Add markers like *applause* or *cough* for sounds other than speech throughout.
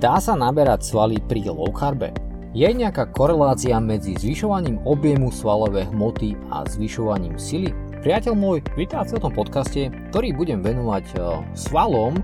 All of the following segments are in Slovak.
Dá sa naberať svaly pri low carbe? Je nejaká korelácia medzi zvyšovaním objemu svalovej hmoty a zvyšovaním sily? Priateľ môj, vítajte v tom podcaste, ktorý budem venovať e, svalom,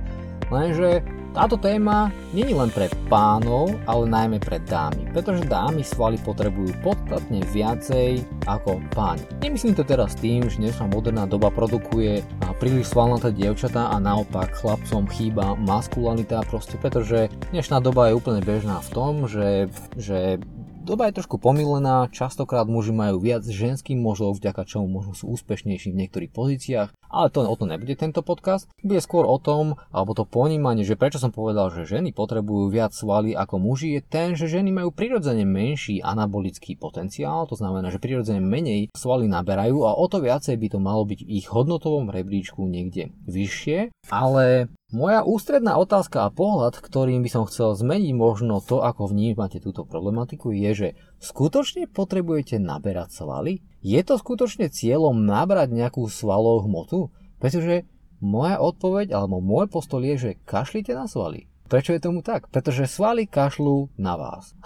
lenže táto téma není len pre pánov, ale najmä pre dámy, pretože dámy svaly potrebujú podstatne viacej ako páni. Nemyslím to teraz tým, že dnešná moderná doba produkuje príliš svalnaté dievčatá a naopak chlapcom chýba maskulanita proste, pretože dnešná doba je úplne bežná v tom, že, že Doba je trošku pomilená, častokrát muži majú viac ženských mužov, vďaka čomu možno sú úspešnejší v niektorých pozíciách, ale to o to nebude tento podcast. Bude skôr o tom, alebo to ponímanie, že prečo som povedal, že ženy potrebujú viac svaly ako muži, je ten, že ženy majú prirodzene menší anabolický potenciál, to znamená, že prirodzene menej svaly naberajú a o to viacej by to malo byť v ich hodnotovom rebríčku niekde vyššie, ale moja ústredná otázka a pohľad, ktorým by som chcel zmeniť možno to, ako vnímate túto problematiku, je, že skutočne potrebujete naberať svaly? Je to skutočne cieľom nabrať nejakú svalovú hmotu? Pretože moja odpoveď alebo môj postol je, že kašlite na svaly. Prečo je tomu tak? Pretože svaly kašľú na vás.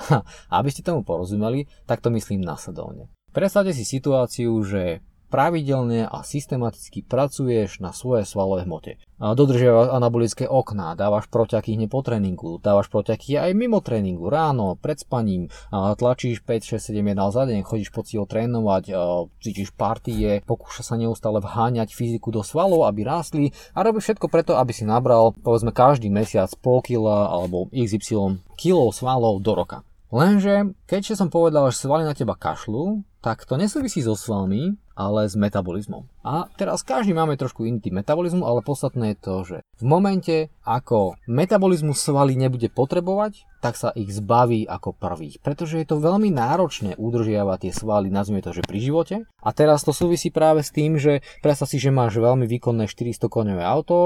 A aby ste tomu porozumeli, tak to myslím následovne. Predstavte si situáciu, že pravidelne a systematicky pracuješ na svojej svalovej hmote. Dodržiavaš anabolické okná, dávaš proťaky hneď po tréningu, dávaš proťaky aj mimo tréningu, ráno, pred spaním, tlačíš 5, 6, 7 jednal za deň, chodíš po cieľ trénovať, cítiš partie, pokúša sa neustále vháňať fyziku do svalov, aby rástli a robíš všetko preto, aby si nabral povedzme každý mesiac pol kila alebo XY kilov svalov do roka. Lenže, keďže som povedal, že svaly na teba kašľú, tak to nesúvisí so svalmi, ale s metabolizmom. A teraz každý máme trošku iný typ metabolizmu, ale podstatné je to, že v momente, ako metabolizmus svaly nebude potrebovať, tak sa ich zbaví ako prvých. Pretože je to veľmi náročné udržiavať tie svaly, nazvime to, že pri živote. A teraz to súvisí práve s tým, že predstav si, že máš veľmi výkonné 400 koňové auto,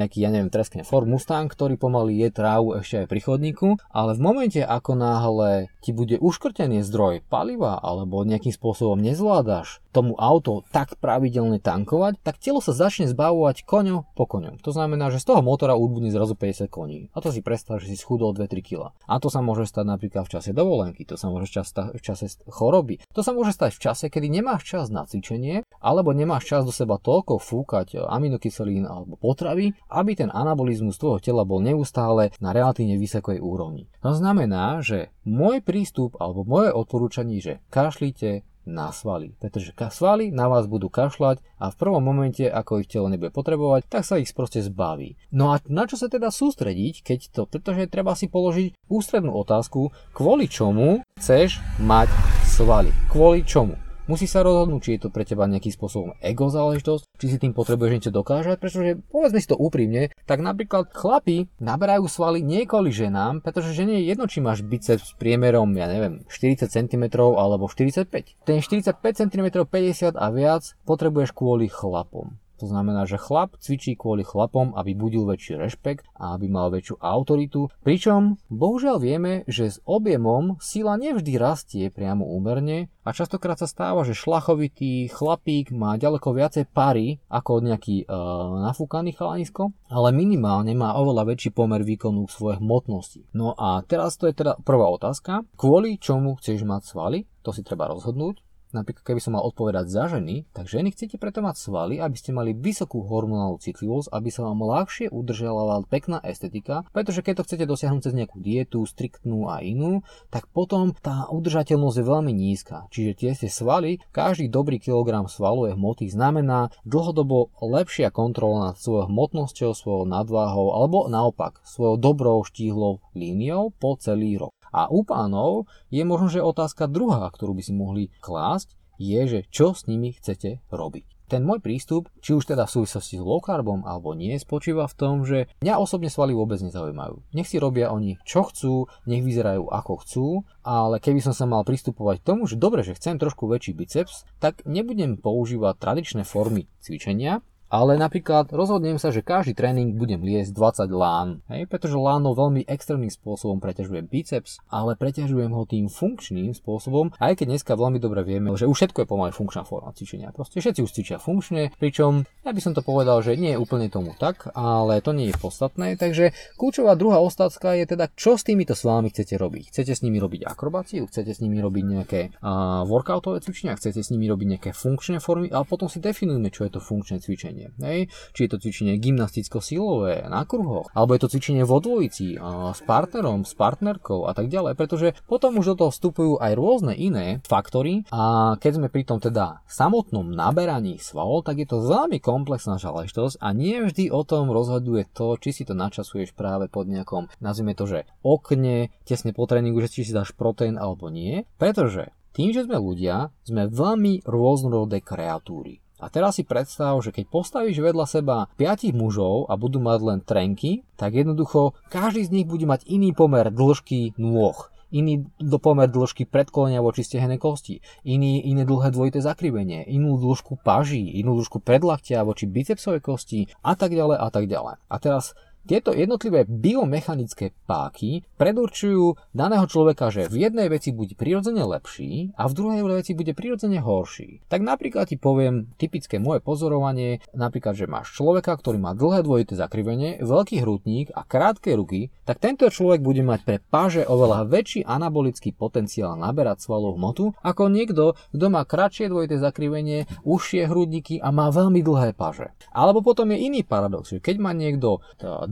nejaký, ja neviem, treskne Ford Mustang, ktorý pomaly je trávu ešte aj pri chodníku, ale v momente, ako náhle ti bude uškrtený zdroj paliva alebo nejakým spôsobom nezvládaš tomu auto tak pravidelne tankovať, tak telo sa začne zbavovať koňo po koňom. To znamená, že z toho motora údbudne zrazu 50 koní. A to si predstav, že si schudol 2-3 kg. A to sa môže stať napríklad v čase dovolenky, to sa môže stať v čase choroby. To sa môže stať v čase, kedy nemáš čas na cvičenie, alebo nemáš čas do seba toľko fúkať aminokyselín alebo potravy, aby ten anabolizmus tvojho tela bol neustále na relatívne vysokej úrovni. To znamená, že môj prístup alebo moje odporúčanie, že kašlite na svaly. Pretože svaly na vás budú kašľať a v prvom momente, ako ich telo nebude potrebovať, tak sa ich proste zbaví. No a na čo sa teda sústrediť, keď to, pretože treba si položiť ústrednú otázku, kvôli čomu chceš mať svaly. Kvôli čomu? Musí sa rozhodnúť, či je to pre teba nejakým spôsobom ego záležitosť, či si tým potrebuješ niečo dokážať, pretože povedzme si to úprimne, tak napríklad chlapi naberajú svaly nie kvôli ženám, pretože žene je jedno, či máš biceps s priemerom, ja neviem, 40 cm alebo 45. Ten 45 cm 50 a viac potrebuješ kvôli chlapom. To znamená, že chlap cvičí kvôli chlapom, aby budil väčší rešpekt a aby mal väčšiu autoritu. Pričom bohužiaľ vieme, že s objemom sila nevždy rastie priamo úmerne a častokrát sa stáva, že šlachovitý chlapík má ďaleko viacej pary ako nejaký e, nafúkaný chalanisko, ale minimálne má oveľa väčší pomer výkonu svojej hmotnosti. No a teraz to je teda prvá otázka. Kvôli čomu chceš mať svaly? To si treba rozhodnúť napríklad keby som mal odpovedať za ženy, tak ženy chcete preto mať svaly, aby ste mali vysokú hormonálnu citlivosť, aby sa vám ľahšie udržala pekná estetika, pretože keď to chcete dosiahnuť cez nejakú dietu, striktnú a inú, tak potom tá udržateľnosť je veľmi nízka. Čiže tie ste svaly, každý dobrý kilogram svalovej hmoty znamená dlhodobo lepšia kontrola nad svojou hmotnosťou, svojou nadváhou alebo naopak svojou dobrou štíhlou líniou po celý rok. A u pánov je možno, že otázka druhá, ktorú by si mohli klásť, je, že čo s nimi chcete robiť. Ten môj prístup, či už teda v súvislosti s low carbom alebo nie, spočíva v tom, že mňa osobne svaly vôbec nezaujímajú. Nech si robia oni čo chcú, nech vyzerajú ako chcú, ale keby som sa mal pristupovať k tomu, že dobre, že chcem trošku väčší biceps, tak nebudem používať tradičné formy cvičenia, ale napríklad rozhodnem sa, že každý tréning budem liesť 20 lán, hej, pretože láno veľmi extrémnym spôsobom preťažuje biceps, ale preťažujem ho tým funkčným spôsobom, aj keď dneska veľmi dobre vieme, že už všetko je pomaly funkčná forma cvičenia. Proste všetci už cvičia funkčne, pričom ja by som to povedal, že nie je úplne tomu tak, ale to nie je podstatné, takže kľúčová druhá otázka je teda, čo s týmito svalmi chcete robiť. Chcete s nimi robiť akrobáciu, chcete s nimi robiť nejaké uh, workoutové cvičenia, chcete s nimi robiť nejaké funkčné formy, ale potom si definujeme, čo je to funkčné cvičenie. Hej? Či je to cvičenie gymnasticko-silové na kruhoch, alebo je to cvičenie vo dvojici uh, s partnerom, s partnerkou a tak ďalej, pretože potom už do toho vstupujú aj rôzne iné faktory a keď sme pri tom teda samotnom naberaní svalov, tak je to veľmi komplexná záležitosť a nie vždy o tom rozhoduje to, či si to načasuješ práve pod nejakom, nazvime to, že okne, tesne po tréningu, že či si dáš proteín alebo nie, pretože tým, že sme ľudia, sme veľmi rôznorodé kreatúry. A teraz si predstav, že keď postavíš vedľa seba 5 mužov a budú mať len trenky, tak jednoducho každý z nich bude mať iný pomer dĺžky nôh iný pomer dĺžky predkolenia voči stehenej kosti, iný, iné dlhé dvojité zakrivenie, inú dĺžku paží, inú dĺžku predlaktia voči bicepsovej kosti a tak ďalej a tak ďalej. A teraz tieto jednotlivé biomechanické páky predurčujú daného človeka, že v jednej veci bude prirodzene lepší a v druhej veci bude prirodzene horší. Tak napríklad ti poviem typické moje pozorovanie, napríklad, že máš človeka, ktorý má dlhé dvojité zakrivenie, veľký hrudník a krátke ruky, tak tento človek bude mať pre páže oveľa väčší anabolický potenciál naberať svalovú hmotu ako niekto, kto má kratšie dvojité zakrivenie, užšie hrudníky a má veľmi dlhé paže. Alebo potom je iný paradox, že keď má niekto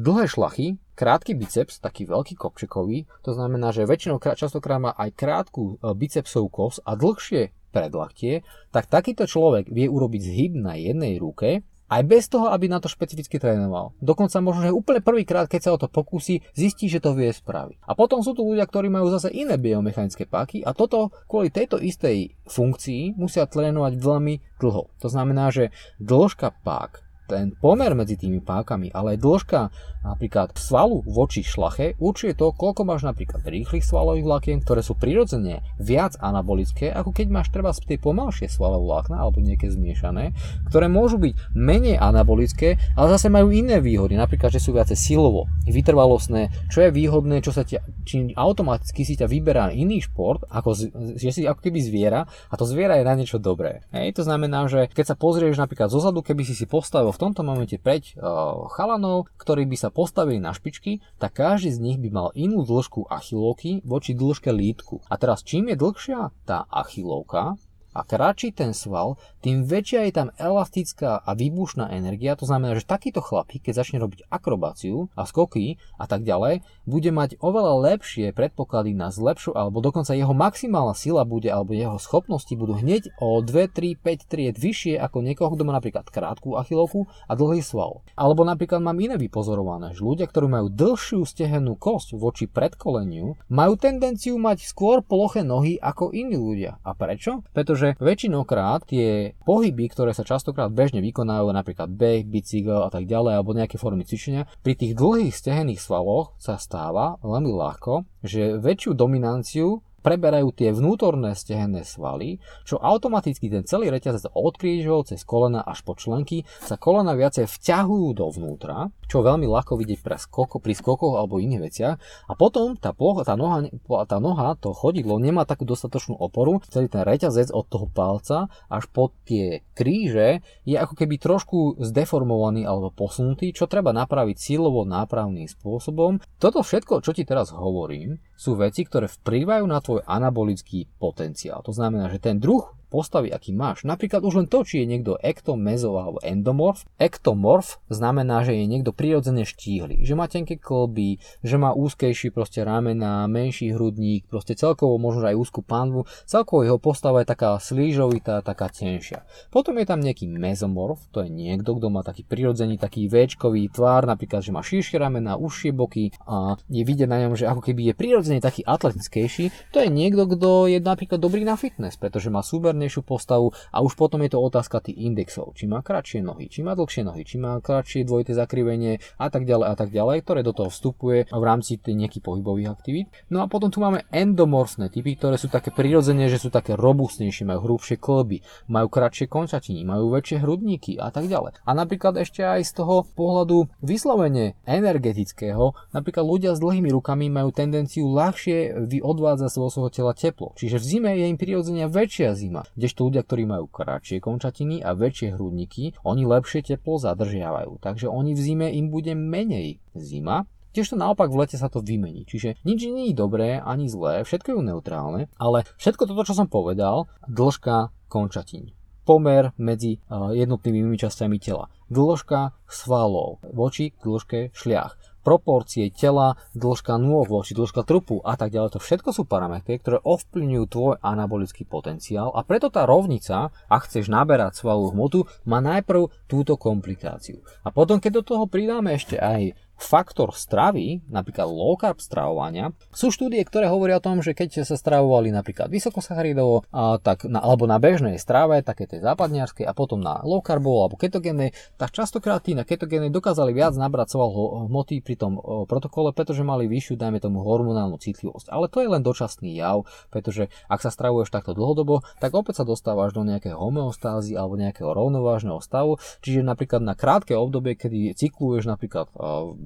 dlhé šlachy, krátky biceps, taký veľký kopčekový, to znamená, že väčšinou častokrát má aj krátku e, bicepsovú kos a dlhšie predlaktie, tak takýto človek vie urobiť zhyb na jednej ruke aj bez toho, aby na to špecificky trénoval. Dokonca možno, že úplne prvýkrát, keď sa o to pokusí, zistí, že to vie spraviť. A potom sú tu ľudia, ktorí majú zase iné biomechanické páky a toto kvôli tejto istej funkcii musia trénovať veľmi dlho. To znamená, že dĺžka pák ten pomer medzi tými pákami, ale aj dĺžka napríklad svalu voči šlache určuje to, koľko máš napríklad rýchlych svalových vlákien, ktoré sú prirodzene viac anabolické, ako keď máš treba tie pomalšie svalové vlákna alebo nejaké zmiešané, ktoré môžu byť menej anabolické, ale zase majú iné výhody, napríklad, že sú viacej silovo, vytrvalostné, čo je výhodné, čo sa ťa, či automaticky si ťa vyberá iný šport, ako, že si ako keby zviera a to zviera je na niečo dobré. Hej, to znamená, že keď sa pozrieš napríklad zozadu, keby si si postavil v tomto momente 5 uh, chalanov, ktorí by sa postavili na špičky, tak každý z nich by mal inú dĺžku achilovky voči dĺžke lítku. A teraz čím je dlhšia tá achilovka, a kratší ten sval, tým väčšia je tam elastická a výbušná energia. To znamená, že takýto chlapík, keď začne robiť akrobáciu a skoky a tak ďalej, bude mať oveľa lepšie predpoklady na zlepšu, alebo dokonca jeho maximálna sila bude, alebo jeho schopnosti budú hneď o 2, 3, 5 tried vyššie ako niekoho, kto má napríklad krátku achilovku a dlhý sval. Alebo napríklad mám iné vypozorované, že ľudia, ktorí majú dlhšiu stehenú kosť voči predkoleniu, majú tendenciu mať skôr ploché nohy ako iní ľudia. A prečo? Pretože väčšinokrát tie pohyby, ktoré sa častokrát bežne vykonajú, napríklad beh, bicykel a tak ďalej, alebo nejaké formy cvičenia, pri tých dlhých stehených svaloch sa stáva veľmi ľahko, že väčšiu dominanciu preberajú tie vnútorné stehenné svaly, čo automaticky ten celý reťazec od krížov cez kolena až po členky sa kolena viacej vťahujú dovnútra, čo veľmi ľahko vidieť pre skoko, pri skokoch alebo iných veciach. A potom tá, plocha, tá, noha, tá noha, to chodidlo nemá takú dostatočnú oporu, celý ten reťazec od toho palca až po tie kríže je ako keby trošku zdeformovaný alebo posunutý, čo treba napraviť silovo nápravným spôsobom. Toto všetko, čo ti teraz hovorím, sú veci, ktoré vplyvajú na tvoj anabolický potenciál. To znamená, že ten druh postavy, aký máš. Napríklad už len to, či je niekto ektomezov alebo endomorf. Ektomorf znamená, že je niekto prirodzene štíhly, že má tenké kolby, že má úzkejší proste ramena, menší hrudník, proste celkovo možno aj úzku panvu. Celkovo jeho postava je taká slížovitá, taká tenšia. Potom je tam nejaký mezomorf, to je niekto, kto má taký prirodzený, taký véčkový tvár, napríklad, že má širšie ramena, užšie boky a je vidieť na ňom, že ako keby je prirodzene taký atletickejší. To je niekto, kto je napríklad dobrý na fitness, pretože má súber prirodzenejšiu postavu a už potom je to otázka tých indexov. Či má kratšie nohy, či má dlhšie nohy, či má kratšie dvojité zakrivenie a tak ďalej a tak ďalej, ktoré do toho vstupuje v rámci tých nejakých pohybových aktivít. No a potom tu máme endomorfné typy, ktoré sú také prirodzené, že sú také robustnejšie, majú hrubšie klby, majú kratšie končatiny, majú väčšie hrudníky a tak ďalej. A napríklad ešte aj z toho pohľadu vyslovene energetického, napríklad ľudia s dlhými rukami majú tendenciu ľahšie odvádzať vo svojho tela teplo. Čiže v zime je im prirodzene väčšia zima, kdežto ľudia, ktorí majú kratšie končatiny a väčšie hrudníky, oni lepšie teplo zadržiavajú. Takže oni v zime im bude menej zima, Tiež to naopak v lete sa to vymení. Čiže nič nie je dobré ani zlé, všetko je neutrálne, ale všetko toto, čo som povedal, dĺžka končatín pomer medzi jednotlivými časťami tela. Dĺžka svalov voči dĺžke šliach proporcie tela, dĺžka nôh voči dĺžka trupu a tak ďalej. To všetko sú parametre, ktoré ovplyvňujú tvoj anabolický potenciál a preto tá rovnica, ak chceš naberať svalovú hmotu, má najprv túto komplikáciu. A potom, keď do toho pridáme ešte aj faktor stravy, napríklad low carb stravovania, sú štúdie, ktoré hovoria o tom, že keď sa stravovali napríklad vysokosacharidovo, tak na, alebo na bežnej strave, také tej západniarskej a potom na low carbovo alebo ketogénnej, tak častokrát tí na ketogénnej dokázali viac nabrať sval hmoty pri tom protokole, pretože mali vyššiu, dajme tomu, hormonálnu citlivosť. Ale to je len dočasný jav, pretože ak sa stravuješ takto dlhodobo, tak opäť sa dostávaš do nejakého homeostázy alebo nejakého rovnovážneho stavu, čiže napríklad na krátke obdobie, kedy cykluješ napríklad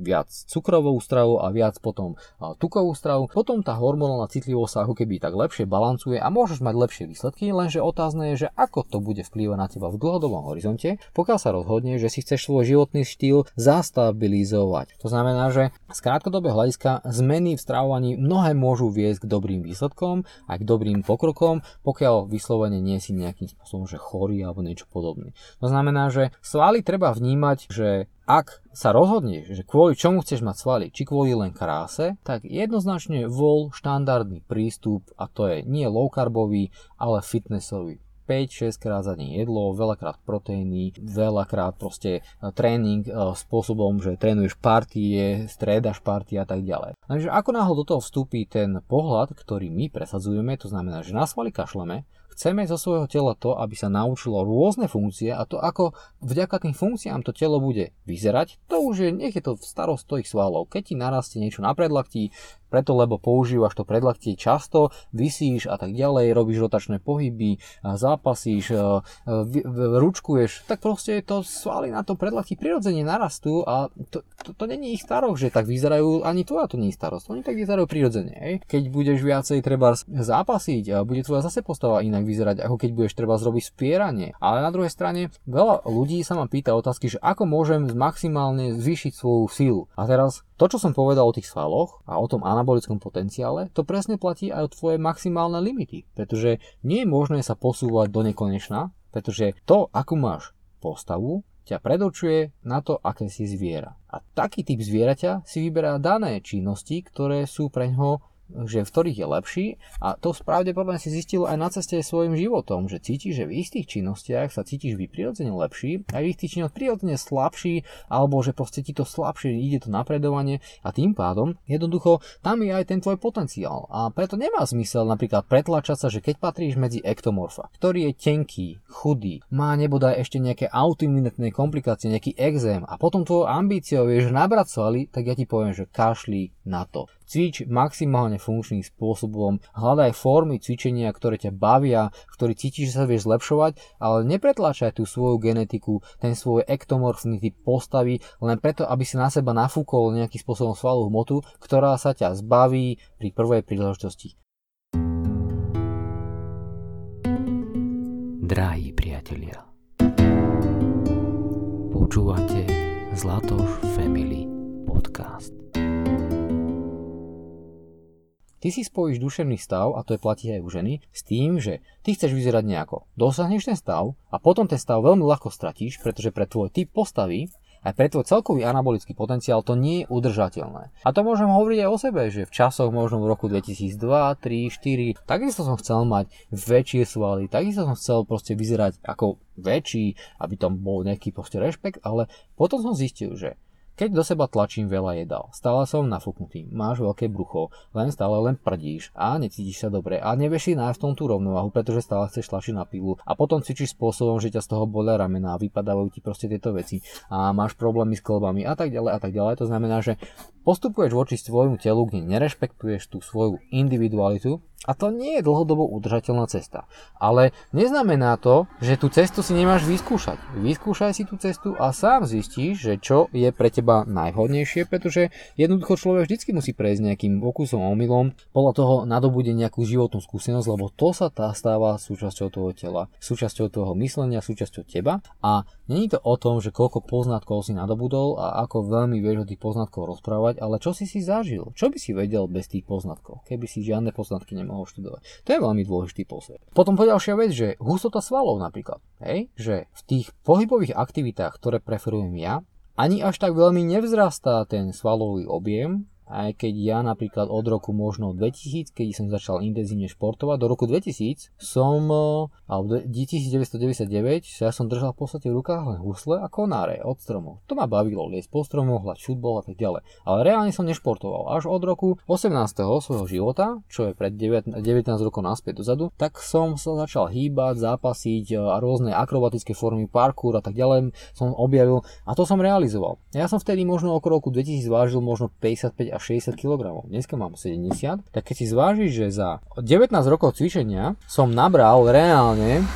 viac cukrovú stravu a viac potom tukovú stravu. Potom tá hormonálna citlivosť sa ako keby tak lepšie balancuje a môžeš mať lepšie výsledky, lenže otázne je, že ako to bude vplývať na teba v dlhodobom horizonte, pokiaľ sa rozhodne, že si chceš svoj životný štýl zastabilizovať. To znamená, že z krátkodobého hľadiska zmeny v stravovaní mnohé môžu viesť k dobrým výsledkom a k dobrým pokrokom, pokiaľ vyslovene nie si nejakým spôsobom že chorý alebo niečo podobné. To znamená, že svaly treba vnímať, že ak sa rozhodneš, že kvôli čomu chceš mať svaly, či kvôli len kráse, tak jednoznačne vol štandardný prístup a to je nie low carbový, ale fitnessový. 5-6 krát za deň jedlo, veľakrát proteíny, veľakrát proste e, tréning e, spôsobom, že trénuješ partie, striedaš partie a tak ďalej. Takže ako náhle do toho vstúpi ten pohľad, ktorý my presadzujeme, to znamená, že na svaly kašleme, Chceme zo svojho tela to, aby sa naučilo rôzne funkcie a to, ako vďaka tým funkciám to telo bude vyzerať, to už je, nech je to v starost tvojich svalov. Keď ti narastie niečo na predlaktí, preto lebo používaš to predlaktie často, vysíš a tak ďalej, robíš rotačné pohyby, zápasíš, ručkuješ, tak proste to svaly na to predlaktí prirodzene narastú a to, to, to není ich starosť, že tak vyzerajú, ani tvoja to nie je starosť, oni tak vyzerajú prirodzene. Keď budeš viacej treba zápasiť, bude tvoja zase postava inak vyzerať, ako keď budeš treba zrobiť spieranie. Ale na druhej strane veľa ľudí sa ma pýta otázky, že ako môžem maximálne zvýšiť svoju silu. A teraz to, čo som povedal o tých svaloch a o tom anabolickom potenciále, to presne platí aj o tvoje maximálne limity, pretože nie je možné sa posúvať do nekonečna, pretože to, akú máš postavu, ťa predurčuje na to, aké si zviera. A taký typ zvieraťa si vyberá dané činnosti, ktoré sú pre ňoho že v ktorých je lepší a to pravdepodobne si zistil aj na ceste svojim životom, že cítiš, že v istých činnostiach sa cítiš vy prirodzene lepší a v istých činnostiach prirodzene slabší alebo že proste ti to slabšie ide to napredovanie a tým pádom jednoducho tam je aj ten tvoj potenciál a preto nemá zmysel napríklad pretlačať sa, že keď patríš medzi ektomorfa, ktorý je tenký, chudý, má nebodaj ešte nejaké autoimunitné komplikácie, nejaký exém a potom tvojou ambíciou je, že nabrať tak ja ti poviem, že kašli na to. Cvič maximálne funkčným spôsobom, hľadaj formy cvičenia, ktoré ťa bavia, ktorý cítiš, že sa vieš zlepšovať, ale nepretláčaj tú svoju genetiku, ten svoj ektomorfný typ postavy, len preto, aby si na seba nafúkol nejakým spôsobom svalovú hmotu, ktorá sa ťa zbaví pri prvej príležitosti. Drahí priatelia, počúvate Zlatoš Family Podcast. Ty si spojíš duševný stav, a to je platí aj u ženy, s tým, že ty chceš vyzerať nejako. Dosahneš ten stav a potom ten stav veľmi ľahko stratíš, pretože pre tvoj typ postavy aj pre tvoj celkový anabolický potenciál to nie je udržateľné. A to môžem hovoriť aj o sebe, že v časoch možno v roku 2002, 3, 4, takisto som chcel mať väčšie svaly, takisto som chcel proste vyzerať ako väčší, aby tam bol nejaký proste rešpekt, ale potom som zistil, že keď do seba tlačím veľa jedál, stále som nafúknutý, máš veľké brucho, len stále len prdíš a necítiš sa dobre a nevieš si nájsť tom tú rovnováhu, pretože stále chceš tlačiť na pilu a potom cvičíš spôsobom, že ťa z toho bolia ramena a vypadávajú ti proste tieto veci a máš problémy s klbami a tak ďalej a tak ďalej. To znamená, že postupuješ voči svojmu telu, kde nerešpektuješ tú svoju individualitu a to nie je dlhodobo udržateľná cesta. Ale neznamená to, že tú cestu si nemáš vyskúšať. Vyskúšaj si tú cestu a sám zistíš, že čo je pre teba najvhodnejšie, pretože jednoducho človek vždy musí prejsť nejakým pokusom omylom, podľa toho nadobúde nejakú životnú skúsenosť, lebo to sa tá stáva súčasťou toho tela, súčasťou toho myslenia, súčasťou teba. A není to o tom, že koľko poznatkov si nadobudol a ako veľmi vieš o tých poznatkov rozprávať, ale čo si si zažil, čo by si vedel bez tých poznatkov, keby si žiadne poznatky nemal mohol študovať. To je veľmi dôležitý posvet. Potom ďalšia vec, že hustota svalov napríklad, hej, že v tých pohybových aktivitách, ktoré preferujem ja, ani až tak veľmi nevzrastá ten svalový objem, aj keď ja napríklad od roku možno 2000, keď som začal intenzívne športovať, do roku 2000 som, eh, alebo 1999, ja som držal v podstate v rukách len husle a konáre od stromov. To ma bavilo, liesť po stromoch, hľať futbol a tak ďalej. Ale reálne som nešportoval. Až od roku 18. svojho života, čo je pred 19, 19 rokov naspäť dozadu, tak som sa začal hýbať, zápasiť eh, a rôzne akrobatické formy, parkour a tak ďalej som objavil a to som realizoval. Ja som vtedy možno okolo roku 2000 vážil možno 55 až 60 kg. Dneska mám 70, tak keď si zvážiš, že za 19 rokov cvičenia som nabral reálne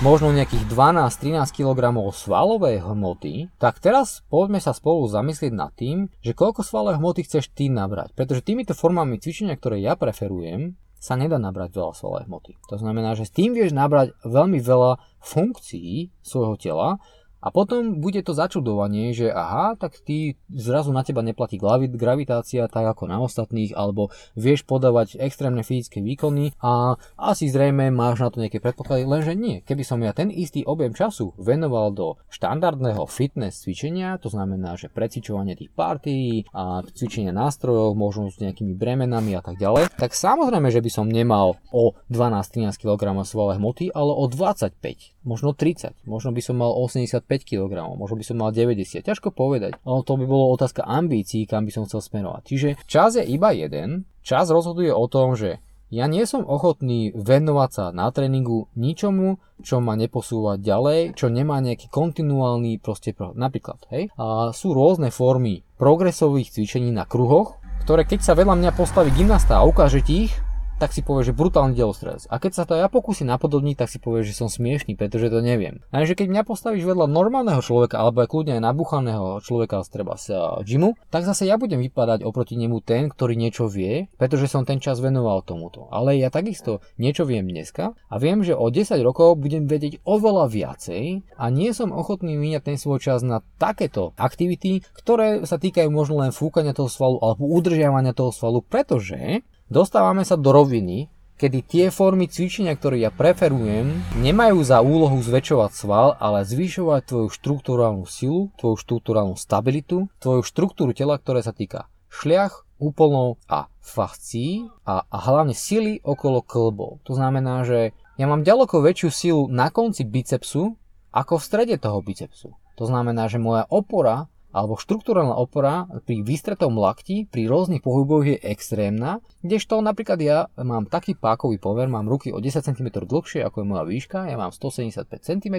možno nejakých 12-13 kg svalovej hmoty, tak teraz poďme sa spolu zamyslieť nad tým, že koľko svalovej hmoty chceš ty nabrať. Pretože týmito formami cvičenia, ktoré ja preferujem, sa nedá nabrať veľa svalovej hmoty. To znamená, že s tým vieš nabrať veľmi veľa funkcií svojho tela, a potom bude to začudovanie, že aha, tak ty zrazu na teba neplatí gravitácia tak ako na ostatných, alebo vieš podávať extrémne fyzické výkony a asi zrejme máš na to nejaké predpoklady, lenže nie. Keby som ja ten istý objem času venoval do štandardného fitness cvičenia, to znamená, že precvičovanie tých partií a cvičenia nástrojov, možno s nejakými bremenami a tak ďalej, tak samozrejme, že by som nemal o 12-13 kg svalé hmoty, ale o 25, možno 30, možno by som mal 85 5 kg, možno by som mal 90, ťažko povedať. Ale to by bolo otázka ambícií, kam by som chcel smerovať. Čiže čas je iba jeden, čas rozhoduje o tom, že ja nie som ochotný venovať sa na tréningu ničomu, čo ma neposúva ďalej, čo nemá nejaký kontinuálny proste, napríklad, hej, a sú rôzne formy progresových cvičení na kruhoch, ktoré keď sa vedľa mňa postaví gymnasta a ukáže ti ich, tak si povie, že brutálny delostres. A keď sa to ja pokúsim napodobniť, tak si povie, že som smiešný, pretože to neviem. A že keď mňa postavíš vedľa normálneho človeka, alebo aj kľudne aj nabuchaného človeka z treba z gymu, tak zase ja budem vypadať oproti nemu ten, ktorý niečo vie, pretože som ten čas venoval tomuto. Ale ja takisto niečo viem dneska a viem, že o 10 rokov budem vedieť oveľa viacej a nie som ochotný míňať ten svoj čas na takéto aktivity, ktoré sa týkajú možno len fúkania toho svalu alebo udržiavania toho svalu, pretože Dostávame sa do roviny, kedy tie formy cvičenia, ktoré ja preferujem, nemajú za úlohu zväčšovať sval, ale zvyšovať tvoju štruktúrálnu silu, tvoju štruktúrálnu stabilitu, tvoju štruktúru tela, ktoré sa týka šliach, úplnov a fascií a, a hlavne sily okolo klbov. To znamená, že ja mám ďaleko väčšiu silu na konci bicepsu ako v strede toho bicepsu. To znamená, že moja opora alebo štruktúrálna opora pri vystretom lakti pri rôznych pohyboch je extrémna, kdežto napríklad ja mám taký pákový pover, mám ruky o 10 cm dlhšie ako je moja výška, ja mám 175 cm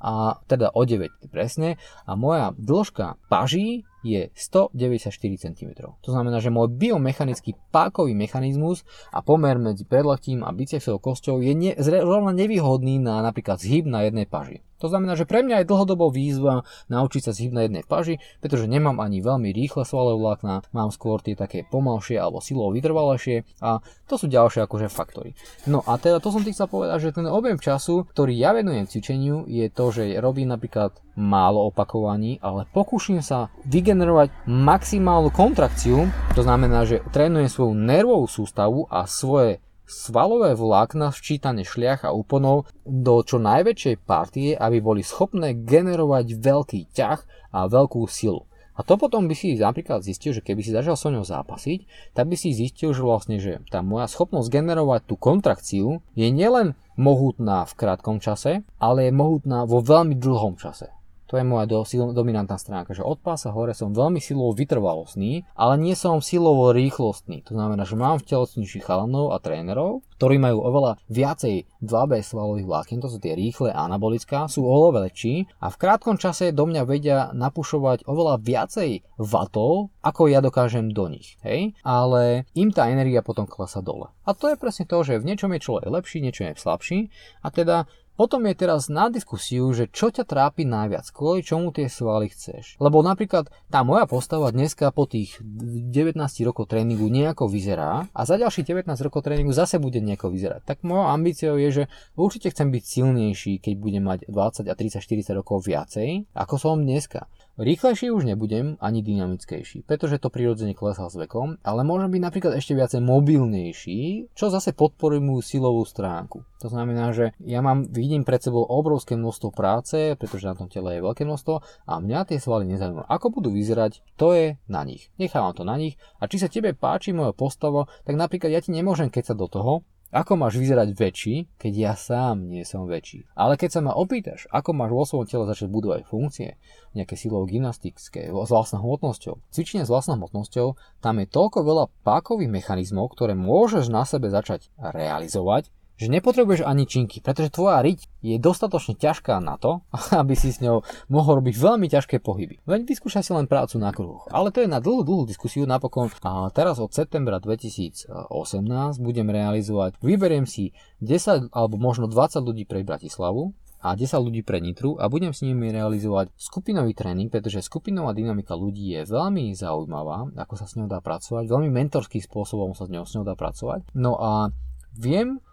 a teda o 9 presne a moja dĺžka paží je 194 cm. To znamená, že môj biomechanický pákový mechanizmus a pomer medzi predlaktím a bicepsovou kosťou je ne, zrovna nevýhodný na napríklad zhyb na jednej paži. To znamená, že pre mňa je dlhodobo výzva naučiť sa zhyb na jednej paži, pretože nemám ani veľmi rýchle svalové vlákna, mám skôr tie také pomalšie alebo silovo vytrvalejšie a to sú ďalšie akože faktory. No a teda to som ti chcel povedať, že ten objem času, ktorý ja venujem cvičeniu, je to, že robím napríklad málo opakovaní, ale pokúšam sa vygenerovať maximálnu kontrakciu, to znamená, že trénujem svoju nervovú sústavu a svoje svalové vlákna včítane šliach a úponov do čo najväčšej partie, aby boli schopné generovať veľký ťah a veľkú silu. A to potom by si napríklad zistil, že keby si začal so ňou zápasiť, tak by si zistil, že vlastne, že tá moja schopnosť generovať tú kontrakciu je nielen mohutná v krátkom čase, ale je mohutná vo veľmi dlhom čase. To je moja do, sil, dominantná stránka, že od pása hore som veľmi silovo vytrvalostný, ale nie som silovo rýchlostný. To znamená, že mám v telocničných chalanov a trénerov, ktorí majú oveľa viacej 2B svalových vlákien, to sú tie rýchle anabolická, sú oveľa väčší a v krátkom čase do mňa vedia napušovať oveľa viacej vatov, ako ja dokážem do nich. Hej? Ale im tá energia potom klesa dole. A to je presne to, že v niečom je človek lepší, niečo je slabší a teda potom je teraz na diskusiu, že čo ťa trápi najviac, kvôli čomu tie svaly chceš. Lebo napríklad tá moja postava dneska po tých 19 rokov tréningu nejako vyzerá a za ďalších 19 rokov tréningu zase bude nejako vyzerať. Tak mojou ambíciou je, že určite chcem byť silnejší, keď budem mať 20 a 30, 40 rokov viacej, ako som dneska. Rýchlejší už nebudem, ani dynamickejší, pretože to prirodzene klesá s vekom, ale môžem byť napríklad ešte viacej mobilnejší, čo zase podporuje moju silovú stránku. To znamená, že ja mám, vidím pred sebou obrovské množstvo práce, pretože na tom tele je veľké množstvo a mňa tie svaly nezaujímajú. Ako budú vyzerať, to je na nich. Nechávam to na nich a či sa tebe páči moje postavo, tak napríklad ja ti nemôžem kecať do toho, ako máš vyzerať väčší, keď ja sám nie som väčší. Ale keď sa ma opýtaš, ako máš vo svojom tele začať budovať funkcie, nejaké silové gymnastické, s vlastnou hmotnosťou, cvičenie s vlastnou hmotnosťou, tam je toľko veľa pákových mechanizmov, ktoré môžeš na sebe začať realizovať, že nepotrebuješ ani činky, pretože tvoja riť je dostatočne ťažká na to, *laughs* aby si s ňou mohol robiť veľmi ťažké pohyby. Veď vyskúšaj si len prácu na kruhoch. Ale to je na dlhú, dlhú diskusiu napokon. A teraz od septembra 2018 budem realizovať, vyberiem si 10 alebo možno 20 ľudí pre Bratislavu, a 10 ľudí pre Nitru a budem s nimi realizovať skupinový tréning, pretože skupinová dynamika ľudí je veľmi zaujímavá, ako sa s ňou dá pracovať, veľmi mentorským spôsobom sa s ňou, s ňou dá pracovať. No a viem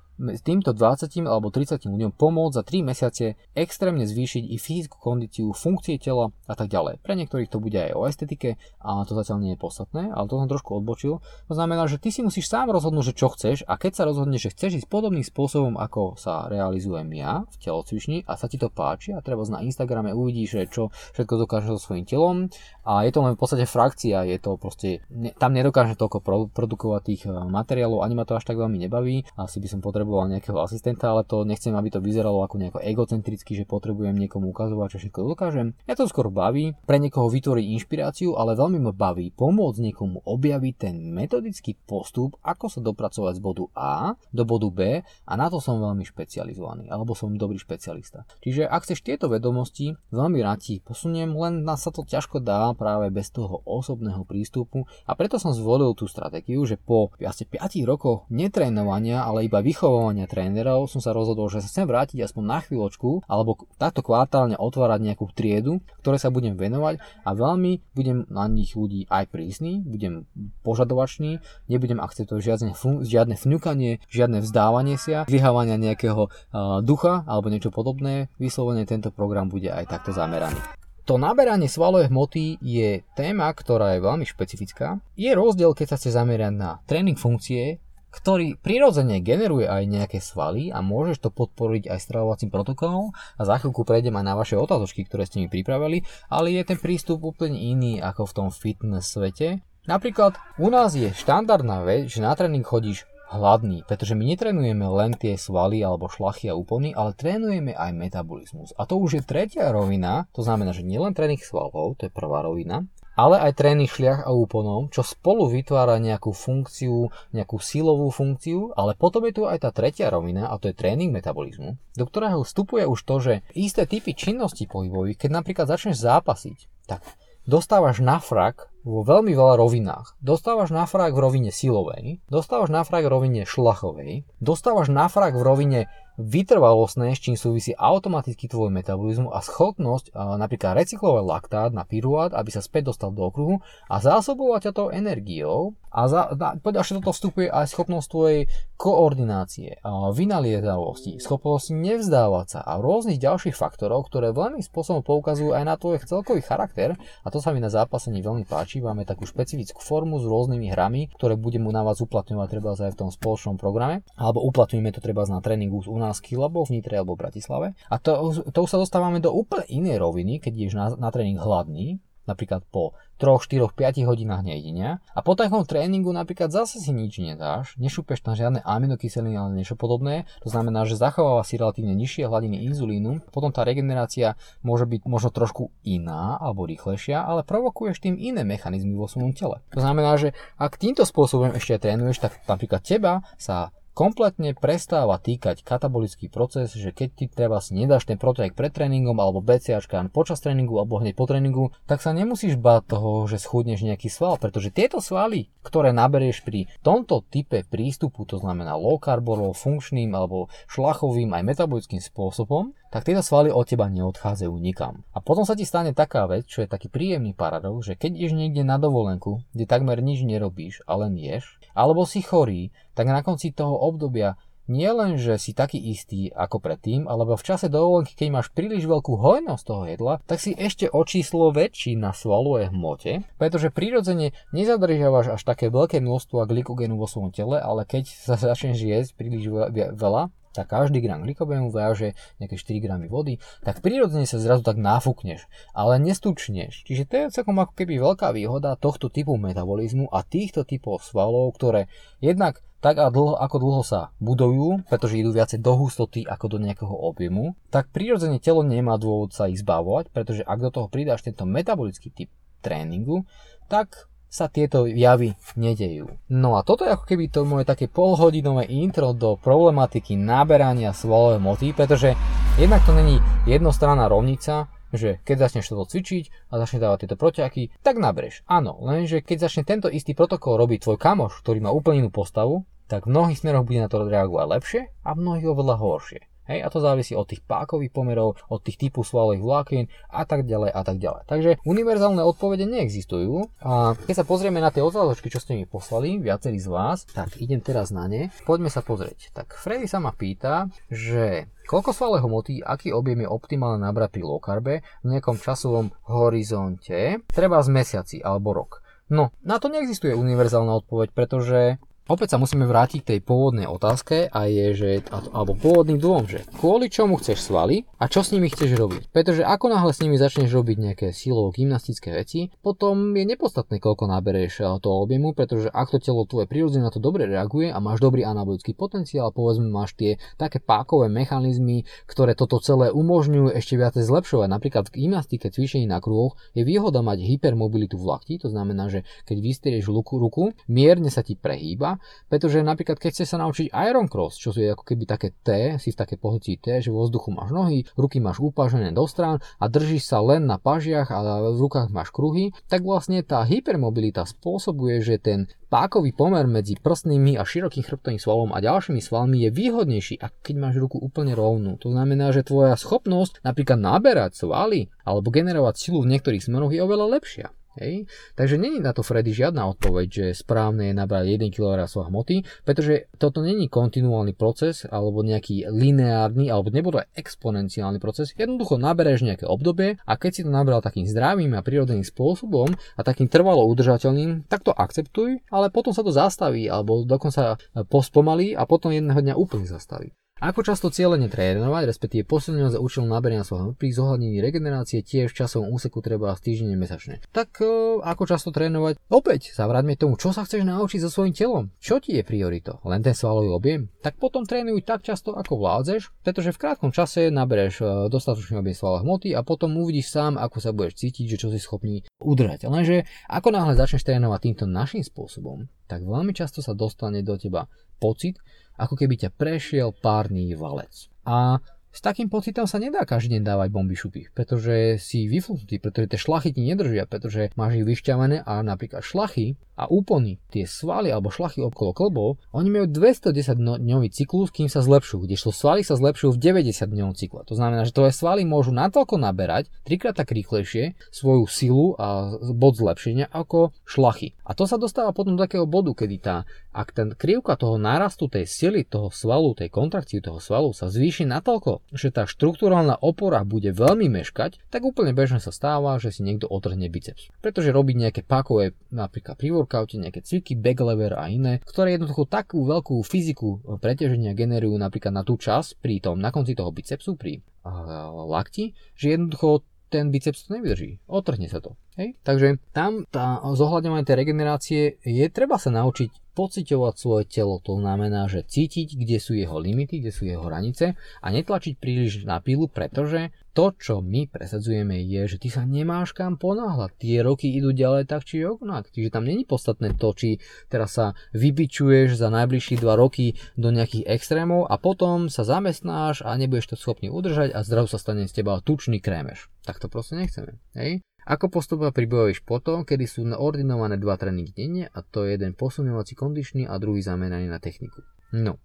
týmto 20 alebo 30 ľuďom pomôcť za 3 mesiace extrémne zvýšiť i fyzickú kondíciu, funkcie tela a tak ďalej. Pre niektorých to bude aj o estetike a to zatiaľ nie je podstatné, ale to som trošku odbočil. To znamená, že ty si musíš sám rozhodnúť, že čo chceš a keď sa rozhodneš, že chceš ísť podobným spôsobom, ako sa realizujem ja v telocvični a sa ti to páči a treba na Instagrame uvidíš, že čo všetko dokážeš so svojím telom a je to len v podstate frakcia, je to proste, tam nedokážem toľko produkovať tých eh, materiálov, ani ma to až tak veľmi nebaví, asi by som potreboval potreboval nejakého asistenta, ale to nechcem, aby to vyzeralo ako nejako egocentricky, že potrebujem niekomu ukazovať, čo všetko dokážem. Ja to skôr baví, pre niekoho vytvoriť inšpiráciu, ale veľmi ma baví pomôcť niekomu objaviť ten metodický postup, ako sa dopracovať z bodu A do bodu B a na to som veľmi špecializovaný, alebo som dobrý špecialista. Čiže ak chceš tieto vedomosti, veľmi rád ti posuniem, len na sa to ťažko dá práve bez toho osobného prístupu a preto som zvolil tú stratégiu, že po asi 5 rokoch netrénovania, ale iba vychovania školovania trénerov som sa rozhodol, že sa chcem vrátiť aspoň na chvíľočku alebo takto kvartálne otvárať nejakú triedu, ktoré sa budem venovať a veľmi budem na nich ľudí aj prísny, budem požadovačný, nebudem akceptovať žiadne, žiadne fňukanie, žiadne vzdávanie sa, vyhávania nejakého ducha alebo niečo podobné. Vyslovene tento program bude aj takto zameraný. To naberanie svalovej hmoty je téma, ktorá je veľmi špecifická. Je rozdiel, keď sa chce zamerať na tréning funkcie ktorý prirodzene generuje aj nejaké svaly a môžeš to podporiť aj stravovacím protokolom a za chvíľku prejdem aj na vaše otázočky, ktoré ste mi pripravili, ale je ten prístup úplne iný ako v tom fitness svete. Napríklad u nás je štandardná vec, že na tréning chodíš hladný, pretože my netrenujeme len tie svaly alebo šlachy a úpony, ale trénujeme aj metabolizmus. A to už je tretia rovina, to znamená, že nielen tréning svalov, to je prvá rovina, ale aj tréning šliach a úponom, čo spolu vytvára nejakú funkciu, nejakú silovú funkciu, ale potom je tu aj tá tretia rovina a to je tréning metabolizmu, do ktorého vstupuje už to, že isté typy činnosti pohybových, keď napríklad začneš zápasiť, tak dostávaš na frak vo veľmi veľa rovinách. Dostávaš na frak v rovine silovej, dostávaš na v rovine šlachovej, dostávaš na frak v rovine vytrvalostné, s čím súvisí automaticky tvoj metabolizmus a schopnosť napríklad recyklovať laktát na pyruát, aby sa späť dostal do okruhu a zásobovať ťa tou energiou a za, na, toto vstupuje aj schopnosť tvojej koordinácie, vynaliezavosti, schopnosť nevzdávať sa a rôznych ďalších faktorov, ktoré veľmi spôsobom poukazujú aj na tvoj celkový charakter a to sa mi na zápasení veľmi páči. Máme takú špecifickú formu s rôznymi hrami, ktoré budem na vás uplatňovať treba aj v tom spoločnom programe, alebo uplatňujeme to treba na tréningu u nás alebo v Nitre alebo v Bratislave. A to, to už sa dostávame do úplne inej roviny, keď ideš na, na tréning hladný, napríklad po 3, 4, 5 hodinách nejedenia. A po takom tréningu napríklad zase si nič nedáš, nešupeš tam žiadne aminokyseliny alebo niečo podobné, to znamená, že zachováva si relatívne nižšie hladiny inzulínu, potom tá regenerácia môže byť možno trošku iná alebo rýchlejšia, ale provokuješ tým iné mechanizmy vo svojom tele. To znamená, že ak týmto spôsobom ešte trénuješ, tak napríklad teba sa kompletne prestáva týkať katabolický proces, že keď ti treba si nedáš ten proteík pred tréningom alebo BCAčka počas tréningu alebo hneď po tréningu, tak sa nemusíš báť toho, že schudneš nejaký sval, pretože tieto svaly, ktoré naberieš pri tomto type prístupu, to znamená low carbovou, funkčným alebo šlachovým aj metabolickým spôsobom, tak tieto svaly od teba neodchádzajú nikam. A potom sa ti stane taká vec, čo je taký príjemný paradox, že keď ideš niekde na dovolenku, kde takmer nič nerobíš a len ješ, alebo si chorý, tak na konci toho obdobia nie len, že si taký istý ako predtým, alebo v čase dovolenky, keď máš príliš veľkú hojnosť toho jedla, tak si ešte o číslo väčší na svalovej hmote, pretože prirodzene nezadržiavaš až také veľké množstvo glykogénu vo svojom tele, ale keď sa *laughs* začneš jesť príliš veľa, tak každý gram glykogénu váže nejaké 4 gramy vody, tak prirodzene sa zrazu tak náfukneš, ale nestučneš. Čiže to je celkom ako keby veľká výhoda tohto typu metabolizmu a týchto typov svalov, ktoré jednak tak a dlho, ako dlho sa budujú, pretože idú viacej do hustoty ako do nejakého objemu, tak prirodzene telo nemá dôvod sa ich zbavovať, pretože ak do toho pridáš tento metabolický typ tréningu, tak sa tieto javy nedejú. No a toto je ako keby to moje také polhodinové intro do problematiky naberania svalovej moty, pretože jednak to není jednostranná rovnica, že keď začneš toto cvičiť a začneš dávať tieto protiaky, tak nabereš. Áno, lenže keď začne tento istý protokol robiť tvoj kamoš, ktorý má úplne inú postavu, tak v mnohých smeroch bude na to reagovať lepšie a v mnohých oveľa horšie. Hej, a to závisí od tých pákových pomerov, od tých typu svalových vlákien a tak ďalej a tak ďalej. Takže univerzálne odpovede neexistujú a keď sa pozrieme na tie otázočky, čo ste mi poslali, viacerí z vás, tak idem teraz na ne. Poďme sa pozrieť. Tak Freddy sa ma pýta, že koľko svalého hmoty, aký objem je optimálne nabrať pri low carbe v nejakom časovom horizonte, treba z mesiaci alebo rok. No, na to neexistuje univerzálna odpoveď, pretože Opäť sa musíme vrátiť k tej pôvodnej otázke a je, že, alebo pôvodným dvom, že kvôli čomu chceš svaly a čo s nimi chceš robiť. Pretože ako náhle s nimi začneš robiť nejaké silovo gymnastické veci, potom je nepodstatné, koľko nabereš eh, toho objemu, pretože ak to telo tvoje prirodzene na to dobre reaguje a máš dobrý anabolický potenciál, povedzme máš tie také pákové mechanizmy, ktoré toto celé umožňujú ešte viacej zlepšovať. Napríklad v gymnastike cvičení na kruhoch je výhoda mať hypermobilitu v lakti, to znamená, že keď vystrieš ruku, ruku mierne sa ti prehýba pretože napríklad keď chceš sa naučiť Iron Cross, čo je ako keby také T, si v také pozícii T, že vo vzduchu máš nohy, ruky máš upážené do strán a držíš sa len na pažiach a v rukách máš kruhy, tak vlastne tá hypermobilita spôsobuje, že ten pákový pomer medzi prstnými a širokým chrbtovým svalom a ďalšími svalmi je výhodnejší, ako keď máš ruku úplne rovnú. To znamená, že tvoja schopnosť napríklad naberať svaly alebo generovať silu v niektorých smeroch je oveľa lepšia. Hej? Takže není na to Freddy žiadna odpoveď, že správne je nabrať 1 kg hmoty, pretože toto není kontinuálny proces alebo nejaký lineárny alebo nebude exponenciálny proces. Jednoducho nabereš nejaké obdobie a keď si to nabral takým zdravým a prirodzeným spôsobom a takým trvalo udržateľným, tak to akceptuj, ale potom sa to zastaví alebo dokonca pospomalí a potom jedného dňa úplne zastaví. Ako často cieľene trénovať, respektíve posilňovať za účelom naberania svojho pri zohľadnení regenerácie tiež v časovom úseku treba týždenne mesačne. Tak e, ako často trénovať? Opäť sa vráťme tomu, čo sa chceš naučiť so svojím telom. Čo ti je priorito? Len ten svalový objem? Tak potom trénuj tak často ako vládzeš, pretože v krátkom čase nabereš e, dostatočný objem svalovej hmoty a potom uvidíš sám, ako sa budeš cítiť, že čo si schopný udržať. Lenže ako náhle začneš trénovať týmto našim spôsobom, tak veľmi často sa dostane do teba pocit, ako keby ťa prešiel párny valec. A s takým pocitom sa nedá každý deň dávať bomby šupy, pretože si vyfúknutý, pretože tie šlachy ti nedržia, pretože máš ich vyšťavené a napríklad šlachy a úpony, tie svaly alebo šlachy okolo klbov, oni majú 210-dňový cyklus, kým sa zlepšujú, kdežto svaly sa zlepšujú v 90-dňovom cykle. To znamená, že tvoje svaly môžu natoľko naberať, trikrát tak rýchlejšie, svoju silu a bod zlepšenia ako šlachy. A to sa dostáva potom do takého bodu, kedy tá, ak ten krivka toho nárastu tej sily, toho svalu, tej kontrakcie toho svalu sa zvýši natoľko, že tá štruktúrálna opora bude veľmi meškať, tak úplne bežne sa stáva, že si niekto otrhne biceps. Pretože robí nejaké pákové napríklad pri workoute, nejaké cviky, backlever a iné, ktoré jednoducho takú veľkú fyziku preťaženia generujú napríklad na tú časť pri tom, na konci toho bicepsu, pri uh, lakti, že jednoducho ten biceps to nevydrží. Otrhne sa to. Hej? Takže tam tá zohľadňovanie tej regenerácie je treba sa naučiť pociťovať svoje telo. To znamená, že cítiť, kde sú jeho limity, kde sú jeho hranice a netlačiť príliš na pilu, pretože to, čo my presadzujeme, je, že ty sa nemáš kam ponáhľať. Tie roky idú ďalej tak či onak. Čiže tam není podstatné to, či teraz sa vybičuješ za najbližšie 2 roky do nejakých extrémov a potom sa zamestnáš a nebudeš to schopný udržať a zrazu sa stane z teba tučný krémeš. Tak to proste nechceme. Hej? Ako postupovať pri bojových športoch, kedy sú ordinované dva tréningy denne a to je jeden posunovací kondičný a druhý zameraný na techniku. No,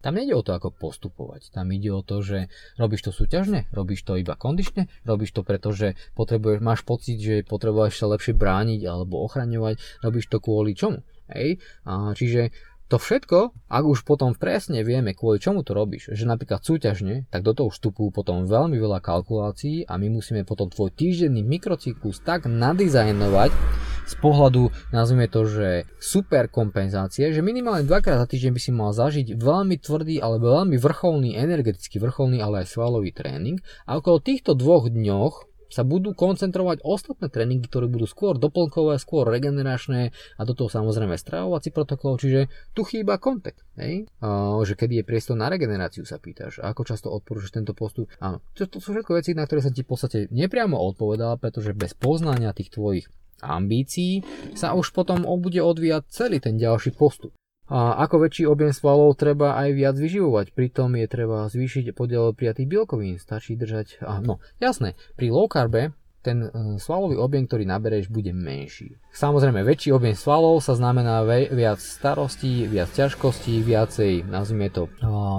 tam nejde o to, ako postupovať. Tam ide o to, že robíš to súťažne, robíš to iba kondične, robíš to preto, že potrebuješ, máš pocit, že potrebuješ sa lepšie brániť alebo ochraňovať, robíš to kvôli čomu. Hej? A, čiže to všetko, ak už potom presne vieme, kvôli čomu to robíš, že napríklad súťažne, tak do toho vstupujú potom veľmi veľa kalkulácií a my musíme potom tvoj týždenný mikrocyklus tak nadizajnovať z pohľadu, nazvime to, že super kompenzácie, že minimálne dvakrát za týždeň by si mal zažiť veľmi tvrdý alebo veľmi vrcholný, energeticky vrcholný, ale aj svalový tréning. A okolo týchto dvoch dňoch sa budú koncentrovať ostatné tréningy, ktoré budú skôr doplnkové, skôr regeneračné a do toho samozrejme stravovací protokol, čiže tu chýba kontakt, hej? A, že kedy je priestor na regeneráciu sa pýtaš ako často odporúčaš tento postup. Áno, to, to sú všetko veci, na ktoré som ti v podstate nepriamo odpovedal, pretože bez poznania tých tvojich ambícií sa už potom bude odvíjať celý ten ďalší postup. A ako väčší objem svalov treba aj viac vyživovať, pritom je treba zvýšiť podiel prijatých bielkovín, stačí držať, a no jasné, pri low carbe ten e, svalový objem, ktorý nabereš, bude menší. Samozrejme, väčší objem svalov sa znamená viac starostí, viac ťažkostí, viacej, nazvime to,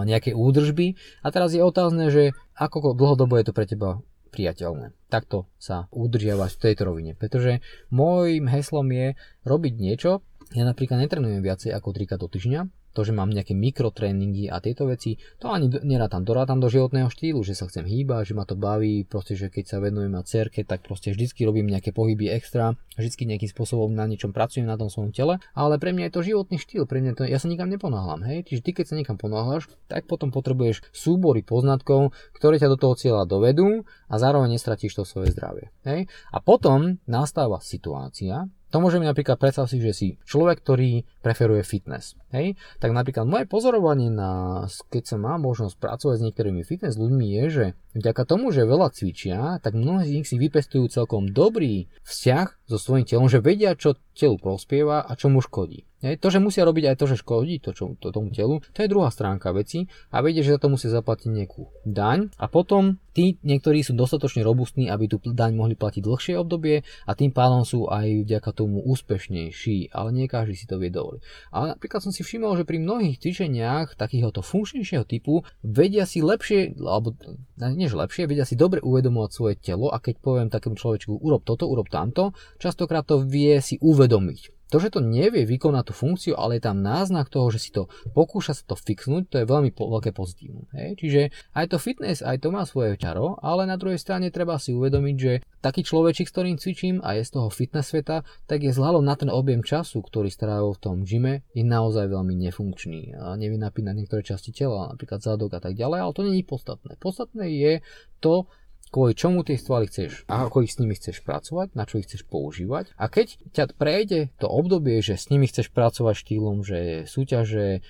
nejaké údržby. A teraz je otázne, že ako dlhodobo je to pre teba priateľné. Takto sa udržiavať v tejto rovine. Pretože môjim heslom je robiť niečo, ja napríklad netrenujem viacej ako 3 krát do týždňa, to, že mám nejaké mikrotréningy a tieto veci, to ani nerátam, to rátam do životného štýlu, že sa chcem hýbať, že ma to baví, proste, že keď sa venujem na cerke, tak proste vždycky robím nejaké pohyby extra, vždycky nejakým spôsobom na niečom pracujem na tom svojom tele, ale pre mňa je to životný štýl, pre mňa to, ja sa nikam neponáhľam, hej, čiže ty keď sa nikam ponáhľaš, tak potom potrebuješ súbory poznatkov, ktoré ťa do toho cieľa dovedú a zároveň nestratíš to svoje zdravie, hej. A potom nastáva situácia, to môžeme napríklad predstaviť si, že si človek, ktorý preferuje fitness. Hej? Tak napríklad moje pozorovanie na, keď sa má možnosť pracovať s niektorými fitness ľuďmi je, že vďaka tomu, že veľa cvičia, tak mnohí z nich si vypestujú celkom dobrý vzťah so svojím telom, že vedia, čo telu prospieva a čo mu škodí. Hej, to, že musia robiť aj to, že škodí to, čo, to tomu telu, to je druhá stránka veci a vedie, že za to musia zaplatiť nejakú daň a potom tí niektorí sú dostatočne robustní, aby tú daň mohli platiť dlhšie obdobie a tým pádom sú aj vďaka tomu úspešnejší, ale nie každý si to vie dovoliť. Ale napríklad som si všimol, že pri mnohých cvičeniach takéhoto funkčnejšieho typu vedia si lepšie, alebo nie že lepšie, vedia si dobre uvedomovať svoje telo a keď poviem takému človečku urob toto, urob tamto, častokrát to vie si uvedomiť. To, že to nevie vykonať tú funkciu, ale je tam náznak toho, že si to pokúša sa to fixnúť, to je veľmi po, veľké pozitívum. Hej? Čiže aj to fitness, aj to má svoje čaro, ale na druhej strane treba si uvedomiť, že taký človečik, s ktorým cvičím a je z toho fitness sveta, tak je vzhľadom na ten objem času, ktorý strávil v tom gyme, je naozaj veľmi nefunkčný. A nevie napínať niektoré časti tela, napríklad zadok a tak ďalej, ale to je podstatné. Podstatné je to, kvôli čomu tie stvaly chceš a ako ich s nimi chceš pracovať, na čo ich chceš používať. A keď ťa prejde to obdobie, že s nimi chceš pracovať štýlom, že súťaže,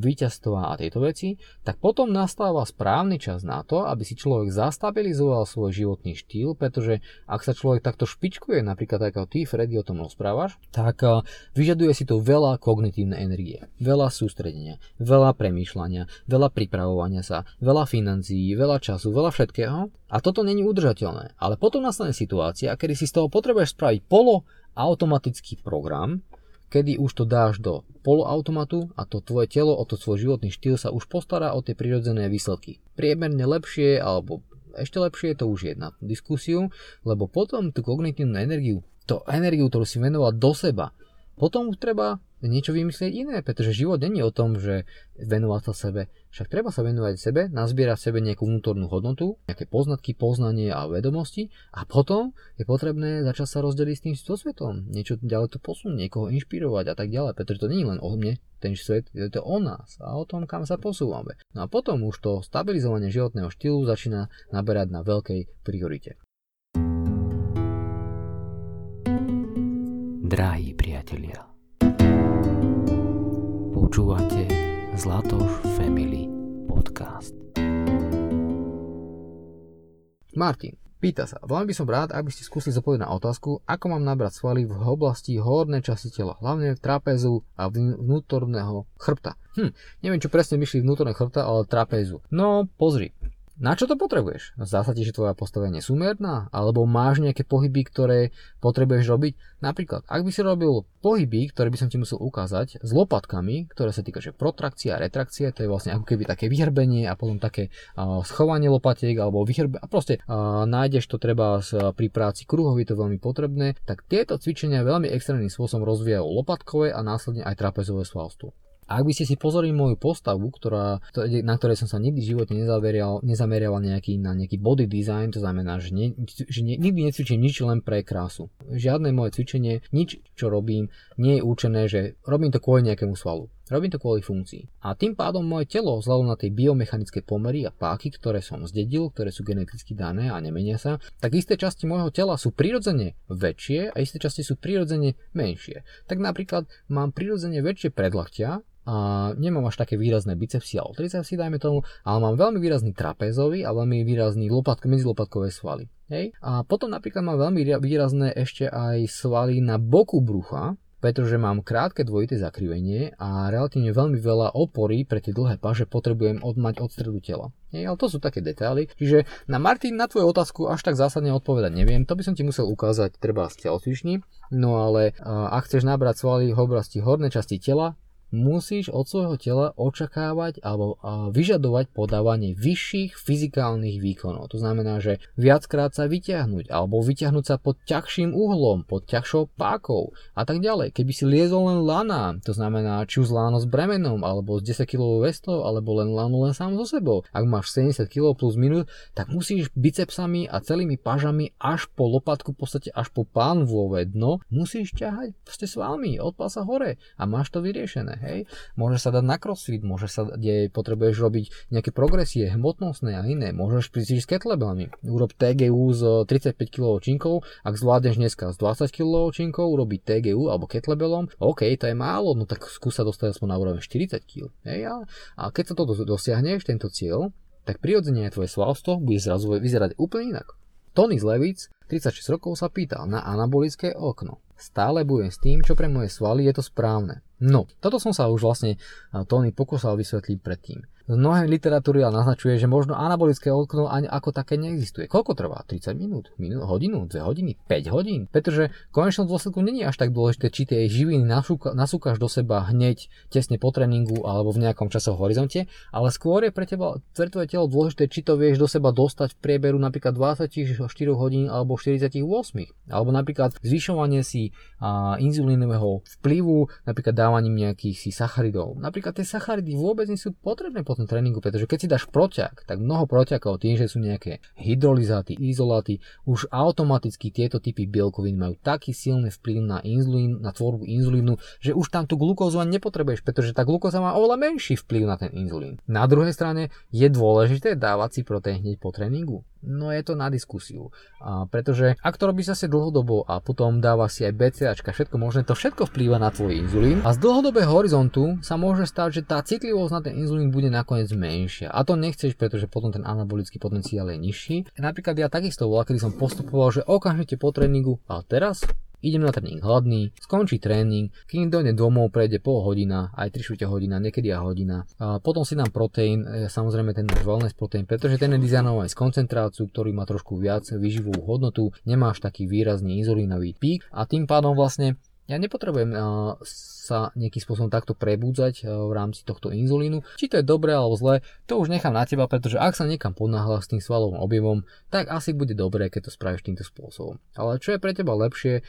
víťazstva a tieto veci, tak potom nastáva správny čas na to, aby si človek zastabilizoval svoj životný štýl, pretože ak sa človek takto špičkuje, napríklad ako ty, Freddy, o tom rozprávaš, tak vyžaduje si to veľa kognitívnej energie, veľa sústredenia, veľa premýšľania, veľa pripravovania sa, veľa financií, veľa času, veľa všetkého a toto není udržateľné. Ale potom nastane situácia, kedy si z toho potrebuješ spraviť poloautomatický program, kedy už to dáš do poloautomatu a to tvoje telo, o to svoj životný štýl sa už postará o tie prirodzené výsledky. Priemerne lepšie alebo ešte lepšie, to už je na diskusiu, lebo potom tú kognitívnu energiu, to energiu, ktorú si venoval do seba, potom treba niečo vymyslieť iné, pretože život není o tom, že venovať sa sebe. Však treba sa venovať sebe, nazbierať sebe nejakú vnútornú hodnotu, nejaké poznatky, poznanie a vedomosti a potom je potrebné začať sa rozdeliť s tým svetom, niečo ďalej to posunúť, niekoho inšpirovať a tak ďalej, pretože to nie je len o mne, ten svet, je to o nás a o tom, kam sa posúvame. No a potom už to stabilizovanie životného štýlu začína naberať na veľkej priorite. Drahí priatelia, počúvate Zlatoš Family Podcast. Martin, pýta sa, veľmi by som rád, aby ste skúsili zodpovedať na otázku, ako mám nabrať svaly v oblasti hornej časti tela, hlavne v trapezu a vnútorného chrbta. Hm, neviem, čo presne myšli vnútorného chrbta, ale trapezu. No, pozri, na čo to potrebuješ? Zdá sa ti, že tvoja postava je nesúmerná? Alebo máš nejaké pohyby, ktoré potrebuješ robiť? Napríklad, ak by si robil pohyby, ktoré by som ti musel ukázať s lopatkami, ktoré sa týka že protrakcia a retrakcie, to je vlastne ako keby také vyhrbenie a potom také uh, schovanie lopatiek alebo vyhrbe a proste uh, nájdeš to treba pri práci kruhov, je to veľmi potrebné, tak tieto cvičenia veľmi extrémnym spôsobom rozvíjajú lopatkové a následne aj trapezové svalstvo. Ak by ste si pozorili moju postavu, ktorá, na ktorej som sa nikdy v živote nezamerial, nezamerial nejaký, na nejaký body design, to znamená, že, ne, že ne, nikdy necvičím nič len pre krásu. Žiadne moje cvičenie, nič čo robím, nie je určené, že robím to kvôli nejakému svalu. Robím to kvôli funkcii. A tým pádom moje telo, vzhľadom na tie biomechanické pomery a páky, ktoré som zdedil, ktoré sú geneticky dané a nemenia sa, tak isté časti môjho tela sú prirodzene väčšie a isté časti sú prirodzene menšie. Tak napríklad mám prirodzene väčšie predlaktia, a nemám až také výrazné bicepsy alebo tricepsy, dajme tomu, ale mám veľmi výrazný trapezový a veľmi výrazný lopatko, medzilopatkové svaly. Hej? A potom napríklad mám veľmi výrazné ešte aj svaly na boku brucha, pretože mám krátke dvojité zakrivenie a relatívne veľmi veľa opory pre tie dlhé paže potrebujem odmať od stredu tela. Hej, ale to sú také detaily. Čiže na Martin, na tvoju otázku až tak zásadne odpovedať neviem. To by som ti musel ukázať treba z telocvični. No ale ak chceš nabrať svaly v oblasti hornej časti tela, musíš od svojho tela očakávať alebo vyžadovať podávanie vyšších fyzikálnych výkonov. To znamená, že viackrát sa vyťahnuť alebo vyťahnuť sa pod ťažším uhlom, pod ťažšou pákou a tak ďalej. Keby si liezol len lana, to znamená či už láno s bremenom alebo s 10 kg vestou alebo len lano len sám so sebou. Ak máš 70 kg plus minus, tak musíš bicepsami a celými pažami až po lopatku, v podstate až po pánvové dno, musíš ťahať proste s vami od pása hore a máš to vyriešené hej. Môže sa dať na crossfit, môže sa, kde potrebuješ robiť nejaké progresie, hmotnostné a iné. Môžeš prísť s kettlebellami. Urob TGU s 35 kg činkov, ak zvládneš dneska s 20 kg činkov urobiť TGU alebo kettlebellom, OK, to je málo, no tak skúsa dostať aspoň na úroveň 40 kg. Hej, a, a keď sa toto dosiahneš, tento cieľ, tak prirodzene tvoje svalstvo bude zrazu vyzerať úplne inak. Tony Zlevic, 36 rokov, sa pýtal na anabolické okno. Stále budem s tým, čo pre moje svaly je to správne. No, toto som sa už vlastne Tony pokusal vysvetliť predtým. Mnohé literatúry naznačuje, že možno anabolické okno ani ako také neexistuje. Koľko trvá? 30 minút? minút hodinu? 2 hodiny? 5 hodín? Pretože v konečnom dôsledku není až tak dôležité, či tie živiny nasúka, nasúkaš do seba hneď tesne po tréningu alebo v nejakom časovom horizonte, ale skôr je pre teba, pre telo dôležité, či to vieš do seba dostať v prieberu napríklad 24 hodín alebo 48. Alebo napríklad zvyšovanie si a, inzulínového vplyvu, napríklad dávaním nejakých si sacharidov. Napríklad tie sacharidy vôbec nie sú potrebné potom tréningu, pretože keď si dáš proťak, tak mnoho proťakov tým, že sú nejaké hydrolizáty, izoláty, už automaticky tieto typy bielkovín majú taký silný vplyv na inzulín, na tvorbu inzulínu, že už tam tú glukózu ani nepotrebuješ, pretože tá glukóza má oveľa menší vplyv na ten inzulín. Na druhej strane je dôležité dávať si proteín hneď po tréningu. No je to na diskusiu. A pretože ak to robíš zase dlhodobo a potom dáva si aj BCAčka, všetko možné, to všetko vplýva na tvoj inzulín a z dlhodobého horizontu sa môže stať, že tá citlivosť na ten inzulín bude nakoniec menšia. A to nechceš, pretože potom ten anabolický potenciál je nižší. Napríklad ja takisto bola, kedy som postupoval, že okamžite po tréningu, a teraz idem na tréning hladný, skončí tréning, kým dojde domov, prejde pol hodina, aj 3 čtvrte hodina, niekedy aj hodina. A potom si dám proteín, e, samozrejme ten náš wellness proteín, pretože ten je dizajnovaný z koncentráciu, ktorý má trošku viac výživovú hodnotu, nemáš taký výrazný inzulínový pík a tým pádom vlastne ja nepotrebujem uh, sa nejakým spôsobom takto prebúdzať uh, v rámci tohto inzulínu. Či to je dobré alebo zlé, to už nechám na teba, pretože ak sa niekam podnáhľa s tým svalovým objemom, tak asi bude dobré, keď to spravíš týmto spôsobom. Ale čo je pre teba lepšie,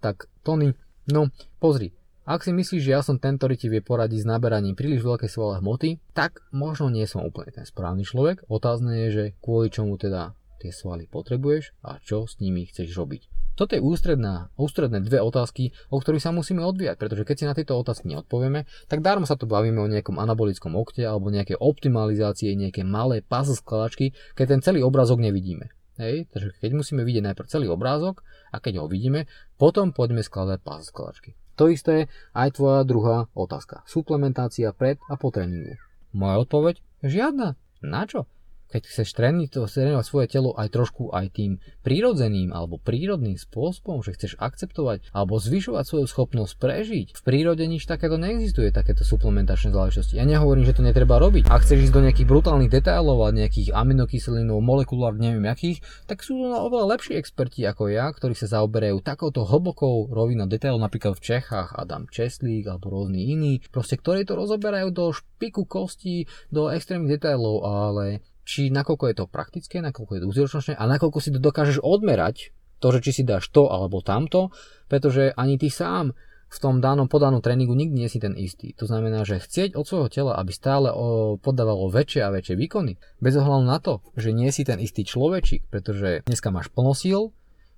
tak Tony, no pozri, ak si myslíš, že ja som ten, ktorý ti vie poradiť s naberaním príliš veľkej svalé hmoty, tak možno nie som úplne ten správny človek. Otázne je, že kvôli čomu teda tie svaly potrebuješ a čo s nimi chceš robiť. Toto je ústredná, ústredné dve otázky, o ktorých sa musíme odvíjať, pretože keď si na tieto otázky neodpovieme, tak darmo sa tu bavíme o nejakom anabolickom okte alebo nejakej optimalizácie, nejaké malé puzzle skladačky, keď ten celý obrazok nevidíme. Hej, takže keď musíme vidieť najprv celý obrázok a keď ho vidíme, potom poďme skladať pás skladačky. To isté aj tvoja druhá otázka. Suplementácia pred a po tréningu. Moja odpoveď? Žiadna. Na čo? Keď chceš trénovať, trénovať svoje telo aj trošku aj tým prírodzeným alebo prírodným spôsobom, že chceš akceptovať alebo zvyšovať svoju schopnosť prežiť, v prírode nič takéto neexistuje, takéto suplementačné záležitosti. Ja nehovorím, že to netreba robiť. Ak chceš ísť do nejakých brutálnych detailov a nejakých aminokyselinov, molekulár, neviem akých, tak sú to oveľa lepší experti ako ja, ktorí sa zaoberajú takouto hlbokou rovinou detailov, napríklad v Čechách Adam Česlík alebo rôzni iní, proste ktorí to rozoberajú do špiku kostí, do extrémnych detailov, ale či nakoľko je to praktické, nakoľko je to užitočné a nakoľko si to dokážeš odmerať, to, že či si dáš to alebo tamto, pretože ani ty sám v tom danom podanom tréningu nikdy nie si ten istý. To znamená, že chcieť od svojho tela, aby stále podávalo väčšie a väčšie výkony, bez ohľadu na to, že nie si ten istý človečik, pretože dneska máš plno síl,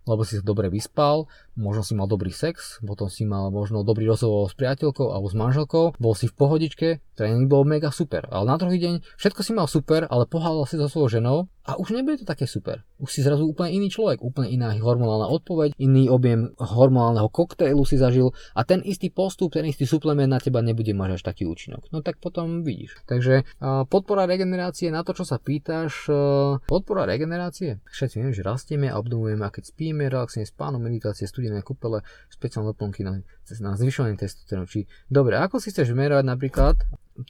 lebo si sa dobre vyspal, možno si mal dobrý sex, potom si mal možno dobrý rozhovor s priateľkou alebo s manželkou, bol si v pohodičke, tréning bol mega super. Ale na druhý deň všetko si mal super, ale pohádal si so svojou ženou a už nebude to také super. Už si zrazu úplne iný človek, úplne iná hormonálna odpoveď, iný objem hormonálneho koktejlu si zažil a ten istý postup, ten istý suplement na teba nebude mať až taký účinok. No tak potom vidíš. Takže podpora regenerácie, na to čo sa pýtaš, podpora regenerácie. Všetci vieme, že rastieme a obnovujeme a keď spíme, relaxne spáno, meditácie, studené kúpele, špeciálne doplnky na, na zvyšovanie testosterónu. Či, dobre, ako si chceš merať napríklad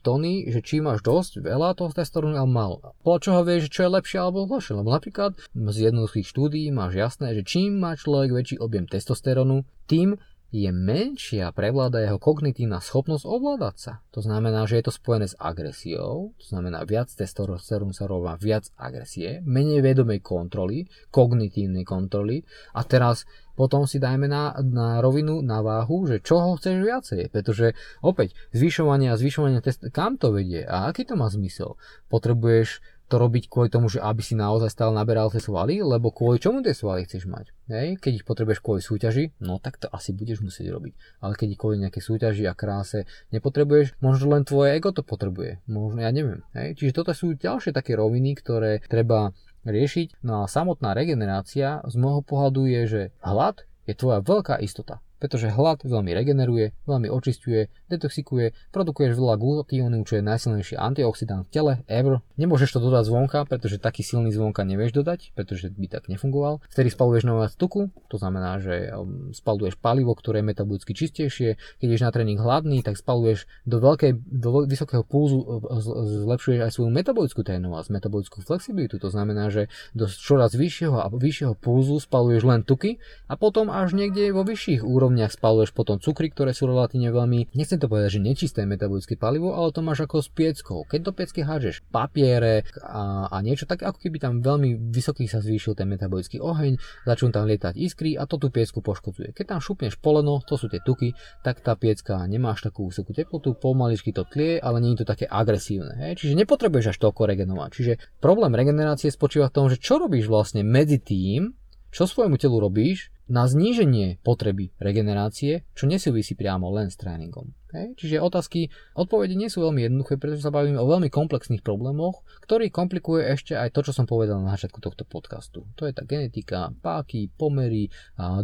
Tony, že či máš dosť veľa toho testosterónu alebo málo. Podľa čoho vieš, čo je lepšie alebo horšie. Lebo napríklad z jednoduchých štúdií máš jasné, že čím má človek väčší objem testosterónu, tým je menšia prevláda jeho kognitívna schopnosť ovládať sa. To znamená, že je to spojené s agresiou, to znamená viac testosterónu sa rovná viac agresie, menej vedomej kontroly, kognitívnej kontroly a teraz potom si dajme na, na rovinu, na váhu, že čoho chceš viacej, pretože opäť zvyšovanie a zvyšovanie test, kam to vedie a aký to má zmysel. Potrebuješ to robiť kvôli tomu, že aby si naozaj stále naberal tie svaly, lebo kvôli čomu tie svaly chceš mať. Hej? Keď ich potrebuješ kvôli súťaži, no tak to asi budeš musieť robiť. Ale keď ich kvôli nejaké súťaži a kráse nepotrebuješ, možno len tvoje ego to potrebuje. Možno, ja neviem. Hej? Čiže toto sú ďalšie také roviny, ktoré treba riešiť. No a samotná regenerácia z môjho pohľadu je, že hlad je tvoja veľká istota pretože hlad veľmi regeneruje, veľmi očistuje, detoxikuje, produkuješ veľa glutínu, čo je najsilnejší antioxidant v tele ever. Nemôžeš to dodať zvonka, pretože taký silný zvonka nevieš dodať, pretože by tak nefungoval. Vtedy spaluješ nové tuku, to znamená, že um, spaluješ palivo, ktoré je metabolicky čistejšie. Keď ješ na tréning hladný, tak spaluješ do, veľkej, do vysokého pulzu, uh, zlepšuješ aj svoju metabolickú trénovosť, metabolickú flexibilitu. To znamená, že do čoraz vyššieho a vyššieho pulzu spaluješ len tuky a potom až niekde vo vyšších úrovniach úrovniach spaluješ potom cukry, ktoré sú relatívne veľmi, nechcem to povedať, že nečisté metabolické palivo, ale to máš ako s pieckou. Keď do piecky hážeš papiere a, a niečo, tak ako keby tam veľmi vysoký sa zvýšil ten metabolický oheň, začnú tam lietať iskry a to tú piecku poškodzuje. Keď tam šupneš poleno, to sú tie tuky, tak tá piecka nemáš takú vysokú teplotu, pomaličky to tlie, ale nie je to také agresívne. Hej? Čiže nepotrebuješ až toľko regenovať. Čiže problém regenerácie spočíva v tom, že čo robíš vlastne medzi tým, čo svojmu telu robíš na zníženie potreby regenerácie, čo nesúvisí priamo len s tréningom. Hej? Čiže otázky, odpovede nie sú veľmi jednoduché, pretože sa bavíme o veľmi komplexných problémoch, ktorý komplikuje ešte aj to, čo som povedal na začiatku tohto podcastu. To je tá genetika, páky, pomery,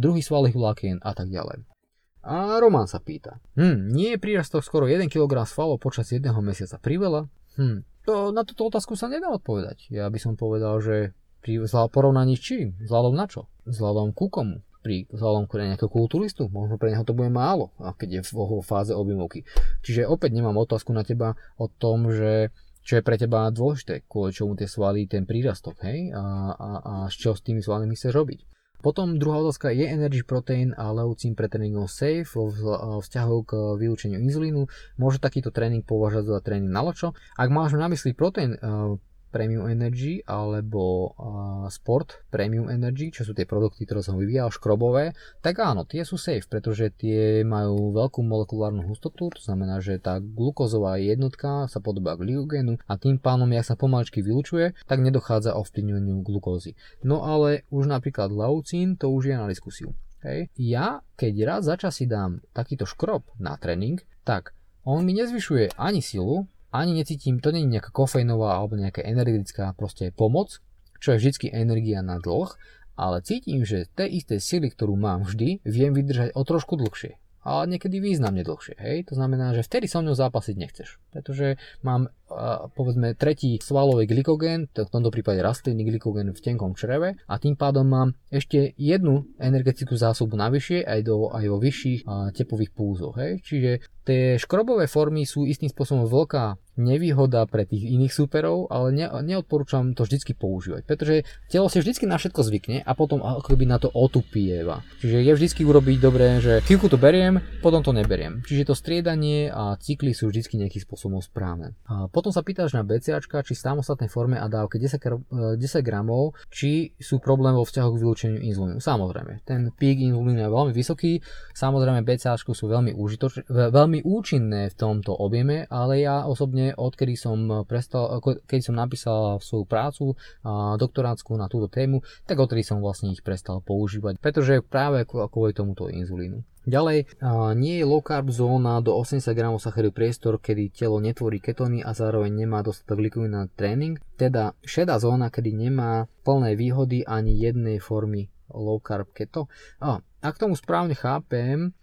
druhý svalových vlákien a tak ďalej. A Roman sa pýta, hm, nie je prírastok skoro 1 kg svalov počas jedného mesiaca priveľa? Hm, to, na túto otázku sa nedá odpovedať. Ja by som povedal, že pri porovnaní s čím? Vzhľadom na čo? Vzhľadom ku komu? Vzhľadom ku nejakého kulturistu? Možno pre neho to bude málo, keď je v fáze objemovky. Čiže opäť nemám otázku na teba o tom, že čo je pre teba dôležité, kvôli čomu tie svaly, ten prírastok, hej? A, a, a čo s tými svalmi chceš robiť. Potom druhá otázka je energy protein a leucín pre tréningov safe vo vzťahu k vylúčeniu inzulínu. Môže takýto tréning považovať za tréning na ločo. Ak máš na mysli protein Premium Energy alebo uh, Sport Premium Energy, čo sú tie produkty, ktoré som vyvíjal, škrobové, tak áno, tie sú safe, pretože tie majú veľkú molekulárnu hustotu, to znamená, že tá glukózová jednotka sa podobá glykogénu a tým pánom, jak sa pomaličky vylučuje, tak nedochádza ovplyvňovaniu glukózy. No ale už napríklad laucín, to už je na diskusiu. Hej. Ja, keď raz za čas si dám takýto škrob na tréning, tak on mi nezvyšuje ani silu, ani necítim, to nie je nejaká kofeínová alebo nejaká energetická proste pomoc, čo je vždy energia na dlh, ale cítim, že té isté sily, ktorú mám vždy, viem vydržať o trošku dlhšie a niekedy významne dlhšie. Hej? To znamená, že vtedy so mnou zápasiť nechceš, pretože mám povedzme tretí svalový glykogén, v tomto prípade rastlinný glykogén v tenkom čreve a tým pádom mám ešte jednu energetickú zásobu navyššie aj, do, aj vo vyšších tepových púzoch. Hej? Čiže tie škrobové formy sú istým spôsobom veľká nevýhoda pre tých iných superov, ale ne, neodporúčam to vždycky používať, pretože telo si vždycky na všetko zvykne a potom akoby na to otupieva. Čiže je vždycky urobiť dobré, že chvíľku to beriem, potom to neberiem. Čiže to striedanie a cykly sú vždycky nejakým spôsobom správne. A potom sa pýtaš na BCAčka, či v samostatnej forme a dávke 10, 10 gramov, či sú problémy vo vzťahu k vylúčeniu inzulínu. Samozrejme, ten pík inzulínu je veľmi vysoký, samozrejme BCAčko sú veľmi, užitoč- veľmi účinné v tomto objeme, ale ja osobne odkedy som prestal, keď som napísal svoju prácu doktorátsku na túto tému, tak odkedy som vlastne ich prestal používať, pretože práve kvôli tomuto inzulínu. Ďalej, nie je low carb zóna do 80 g sacharidu priestor, kedy telo netvorí ketóny a zároveň nemá dostatok glykómy na tréning, teda šedá zóna, kedy nemá plné výhody ani jednej formy low carb keto. A, ak tomu správne chápem,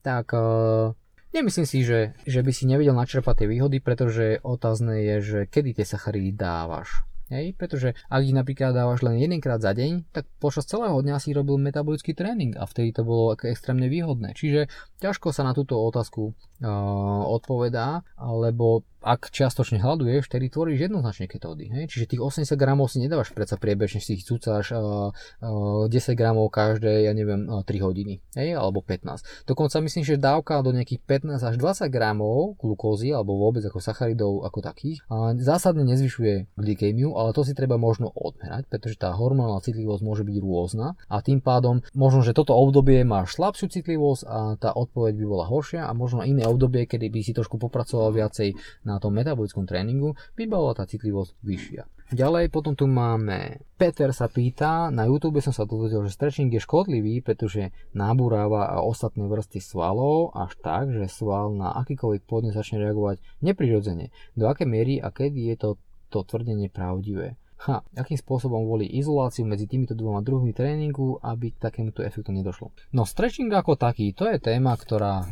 tak uh, nemyslím si, že, že by si nevedel načerpať tie výhody, pretože otázne je, že kedy tie sacharidy dávaš. Hej, pretože ak ich napríklad dávaš len jedenkrát za deň, tak počas celého dňa si robil metabolický tréning a vtedy to bolo extrémne výhodné. Čiže ťažko sa na túto otázku uh, odpovedá, lebo ak čiastočne hľaduješ, vtedy tvoríš jednoznačne ketódy. Hej? Čiže tých 80 gramov si nedávaš predsa priebežne, si ich cúcáš uh, uh, 10 gramov každé, ja neviem, uh, 3 hodiny, hej? alebo 15. Dokonca myslím, že dávka do nejakých 15 až 20 gramov glukózy, alebo vôbec ako sacharidov ako takých, uh, zásadne nezvyšuje glykémiu, ale to si treba možno odmerať, pretože tá hormonálna citlivosť môže byť rôzna a tým pádom možno, že toto obdobie máš slabšiu citlivosť a tá odpoveď by bola horšia a možno iné obdobie, kedy by si trošku popracoval viacej na tom metabolickom tréningu, by bola tá citlivosť vyššia. Ďalej potom tu máme Peter sa pýta, na YouTube som sa dozvedel, že stretching je škodlivý, pretože náburáva a ostatné vrsty svalov až tak, že sval na akýkoľvek podnet začne reagovať neprirodzene. Do aké miery a kedy je to, to tvrdenie pravdivé? Ha, akým spôsobom volí izoláciu medzi týmito dvoma druhmi tréningu, aby k takémuto efektu nedošlo. No stretching ako taký, to je téma, ktorá,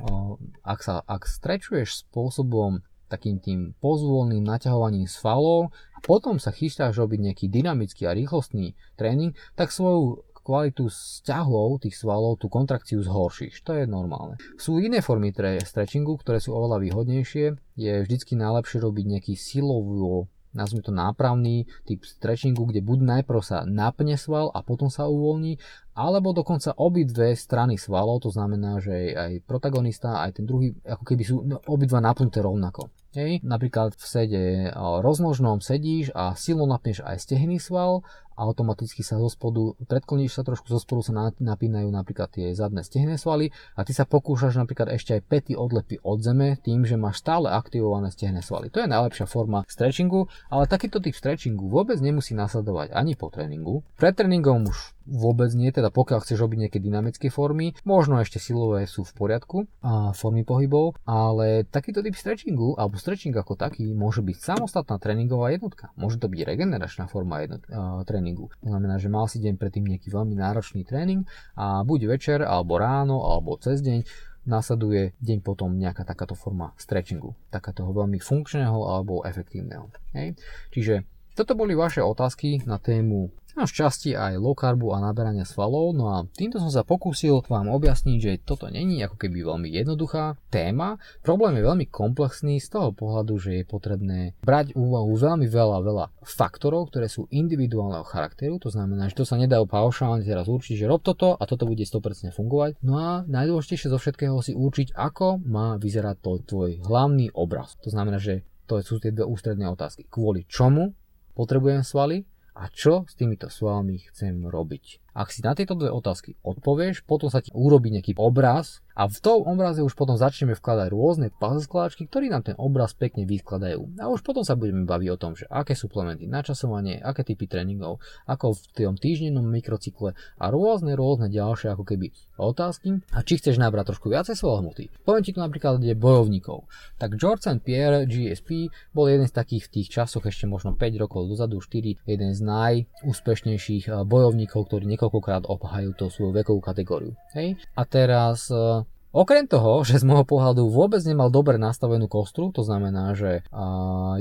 ak sa ak strečuješ spôsobom takým tým pozvolným naťahovaním svalov a potom sa chystáš robiť nejaký dynamický a rýchlostný tréning, tak svoju kvalitu vzťahov tých svalov, tú kontrakciu zhoršíš. To je normálne. Sú iné formy stretchingu, ktoré sú oveľa výhodnejšie. Je vždycky najlepšie robiť nejaký silovo nazvime to nápravný typ stretchingu, kde buď najprv sa napne sval a potom sa uvoľní, alebo dokonca obidve strany svalov, to znamená, že aj protagonista, aj ten druhý, ako keby sú no, obidva napnuté rovnako. Hej. Napríklad v sede roznožnom sedíš a silno napneš aj stehný sval automaticky sa zo spodu, predkloníš sa trošku, zo spodu sa napínajú napríklad tie zadné stehné svaly a ty sa pokúšaš napríklad ešte aj pety odlepy od zeme tým, že máš stále aktivované stehné svaly. To je najlepšia forma stretchingu, ale takýto typ stretchingu vôbec nemusí nasledovať ani po tréningu. Pred tréningom už vôbec nie, teda pokiaľ chceš robiť nejaké dynamické formy, možno ešte silové sú v poriadku a formy pohybov, ale takýto typ stretchingu alebo stretching ako taký môže byť samostatná tréningová jednotka. Môže to byť regeneračná forma jednot, uh, tréningu. To znamená, že mal si deň predtým nejaký veľmi náročný tréning a buď večer alebo ráno alebo cez deň následuje deň potom nejaká takáto forma stretchingu, takáto veľmi funkčného alebo efektívneho. Hej. Čiže toto boli vaše otázky na tému a v časti aj low carbu a naberania svalov, no a týmto som sa pokúsil vám objasniť, že toto není ako keby veľmi jednoduchá téma. Problém je veľmi komplexný z toho pohľadu, že je potrebné brať úvahu veľmi veľa, veľa faktorov, ktoré sú individuálneho charakteru, to znamená, že to sa nedá paušálne teraz určiť, že rob toto a toto bude 100% fungovať. No a najdôležitejšie zo všetkého si určiť, ako má vyzerať to tvoj hlavný obraz. To znamená, že to sú tie dve ústredné otázky. Kvôli čomu potrebujem svaly a čo s týmito svalmi chcem robiť. Ak si na tieto dve otázky odpovieš, potom sa ti urobí nejaký obraz, A v tom obraze už potom začneme vkladať rôzne puzzle skláčky, ktoré nám ten obraz pekne vyskladajú. A už potom sa budeme baviť o tom, že aké suplementy, načasovanie, aké typy tréningov, ako v tom týždennom mikrocykle a rôzne, rôzne ďalšie ako keby otázky. A či chceš nabrať trošku viacej svojho. Poviem ti tu napríklad ide bojovníkov. Tak George St. Pierre GSP bol jeden z takých v tých časoch ešte možno 5 rokov dozadu, 4, jeden z najúspešnejších eh, bojovníkov, ktorí niekoľkokrát obhajú tú svoju vekovú kategóriu. Hej? A teraz eh, Okrem toho, že z môjho pohľadu vôbec nemal dobre nastavenú kostru, to znamená, že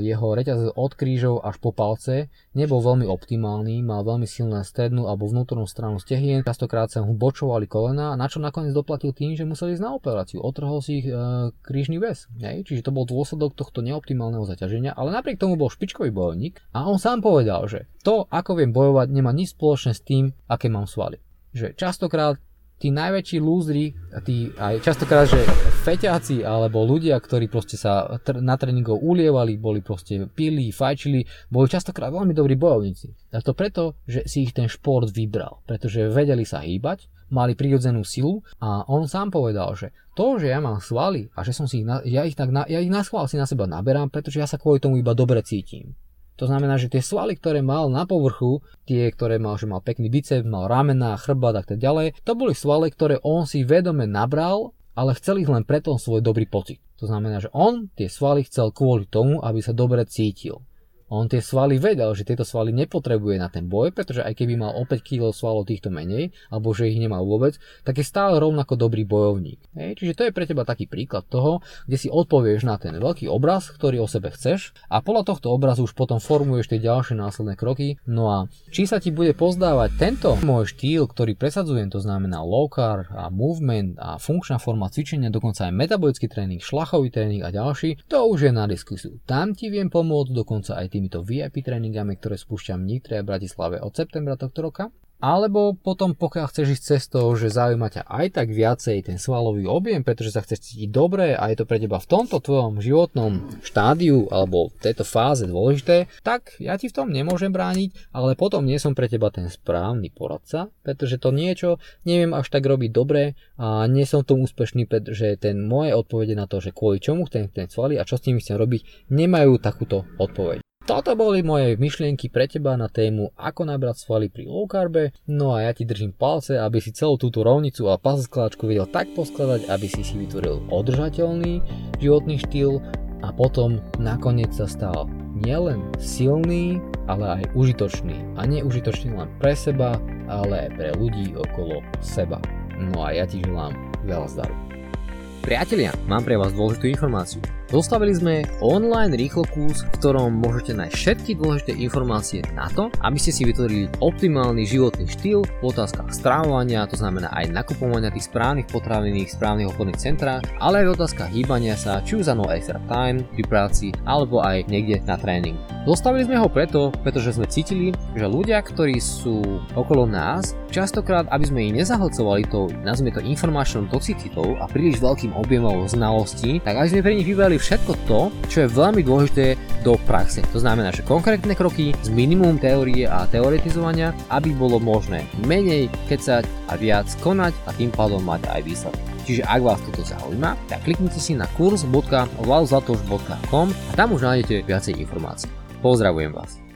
jeho reťaz od krížov až po palce nebol veľmi optimálny, mal veľmi silné strednú alebo vnútornú stranu stehien, častokrát sa mu bočovali kolena, na čo nakoniec doplatil tým, že museli ísť na operáciu, otrhol si ich e, krížny väz. Čiže to bol dôsledok tohto neoptimálneho zaťaženia, ale napriek tomu bol špičkový bojovník a on sám povedal, že to, ako viem bojovať, nemá nič spoločné s tým, aké mám svaly že častokrát tí najväčší lúzri, tí aj častokrát, že feťáci alebo ľudia, ktorí proste sa tr- na tréningov ulievali, boli proste pili, fajčili, boli častokrát veľmi dobrí bojovníci. A to preto, že si ich ten šport vybral, pretože vedeli sa hýbať, mali prirodzenú silu a on sám povedal, že to, že ja mám svaly a že som si ich, na, ja ich tak na, ja ich na schvál si na seba naberám, pretože ja sa kvôli tomu iba dobre cítim. To znamená, že tie svaly, ktoré mal na povrchu, tie, ktoré mal, že mal pekný bicep, mal ramena, chrbát a tak ďalej, to boli svaly, ktoré on si vedome nabral, ale chcel ich len preto svoj dobrý pocit. To znamená, že on tie svaly chcel kvôli tomu, aby sa dobre cítil. On tie svaly vedel, že tieto svaly nepotrebuje na ten boj, pretože aj keby mal o 5 kg svalov týchto menej, alebo že ich nemal vôbec, tak je stále rovnako dobrý bojovník. Hej? Čiže to je pre teba taký príklad toho, kde si odpovieš na ten veľký obraz, ktorý o sebe chceš a podľa tohto obrazu už potom formuješ tie ďalšie následné kroky. No a či sa ti bude pozdávať tento môj štýl, ktorý presadzujem, to znamená low carb a movement a funkčná forma cvičenia, dokonca aj metabolický tréning, šlachový tréning a ďalší, to už je na diskusiu. Tam ti viem pomôcť dokonca aj týmito VIP tréningami, ktoré spúšťam v Nitre a Bratislave od septembra tohto roka. Alebo potom, pokiaľ chceš ísť cestou, že zaujíma ťa aj tak viacej ten svalový objem, pretože sa chceš cítiť dobre a je to pre teba v tomto tvojom životnom štádiu alebo v tejto fáze dôležité, tak ja ti v tom nemôžem brániť, ale potom nie som pre teba ten správny poradca, pretože to niečo neviem až tak robiť dobre a nie som v tom úspešný, pretože ten moje odpovede na to, že kvôli čomu chcem ten svaly a čo s tým chcem robiť, nemajú takúto odpoveď. Toto boli moje myšlienky pre teba na tému ako nabrať svaly pri low carbe, no a ja ti držím palce, aby si celú túto rovnicu a puzzle skláčku vedel tak poskladať, aby si si vytvoril održateľný životný štýl a potom nakoniec sa stal nielen silný, ale aj užitočný. A nie užitočný len pre seba, ale aj pre ľudí okolo seba. No a ja ti želám veľa zdaru. Priatelia, mám pre vás dôležitú informáciu. Zostavili sme online rýchlo kurz, v ktorom môžete nájsť všetky dôležité informácie na to, aby ste si vytvorili optimálny životný štýl v otázkach stravovania, to znamená aj nakupovania tých správnych potravín v správnych obchodných centrách, ale aj v otázkach hýbania sa, či už za no extra time pri práci, alebo aj niekde na tréning. Zostavili sme ho preto, pretože sme cítili, že ľudia, ktorí sú okolo nás, častokrát, aby sme ich nezahlcovali tou, nazvime to informačnou toxicitou a príliš veľkým objemom znalostí, tak aby sme pre nich vybrali všetko to, čo je veľmi dôležité do praxe. To znamená, že konkrétne kroky s minimum teórie a teoretizovania, aby bolo možné menej kecať a viac konať a tým pádom mať aj výsledky. Čiže ak vás toto zaujíma, tak kliknite si na kurz.valzlatoš.com a tam už nájdete viacej informácií. Pozdravujem vás.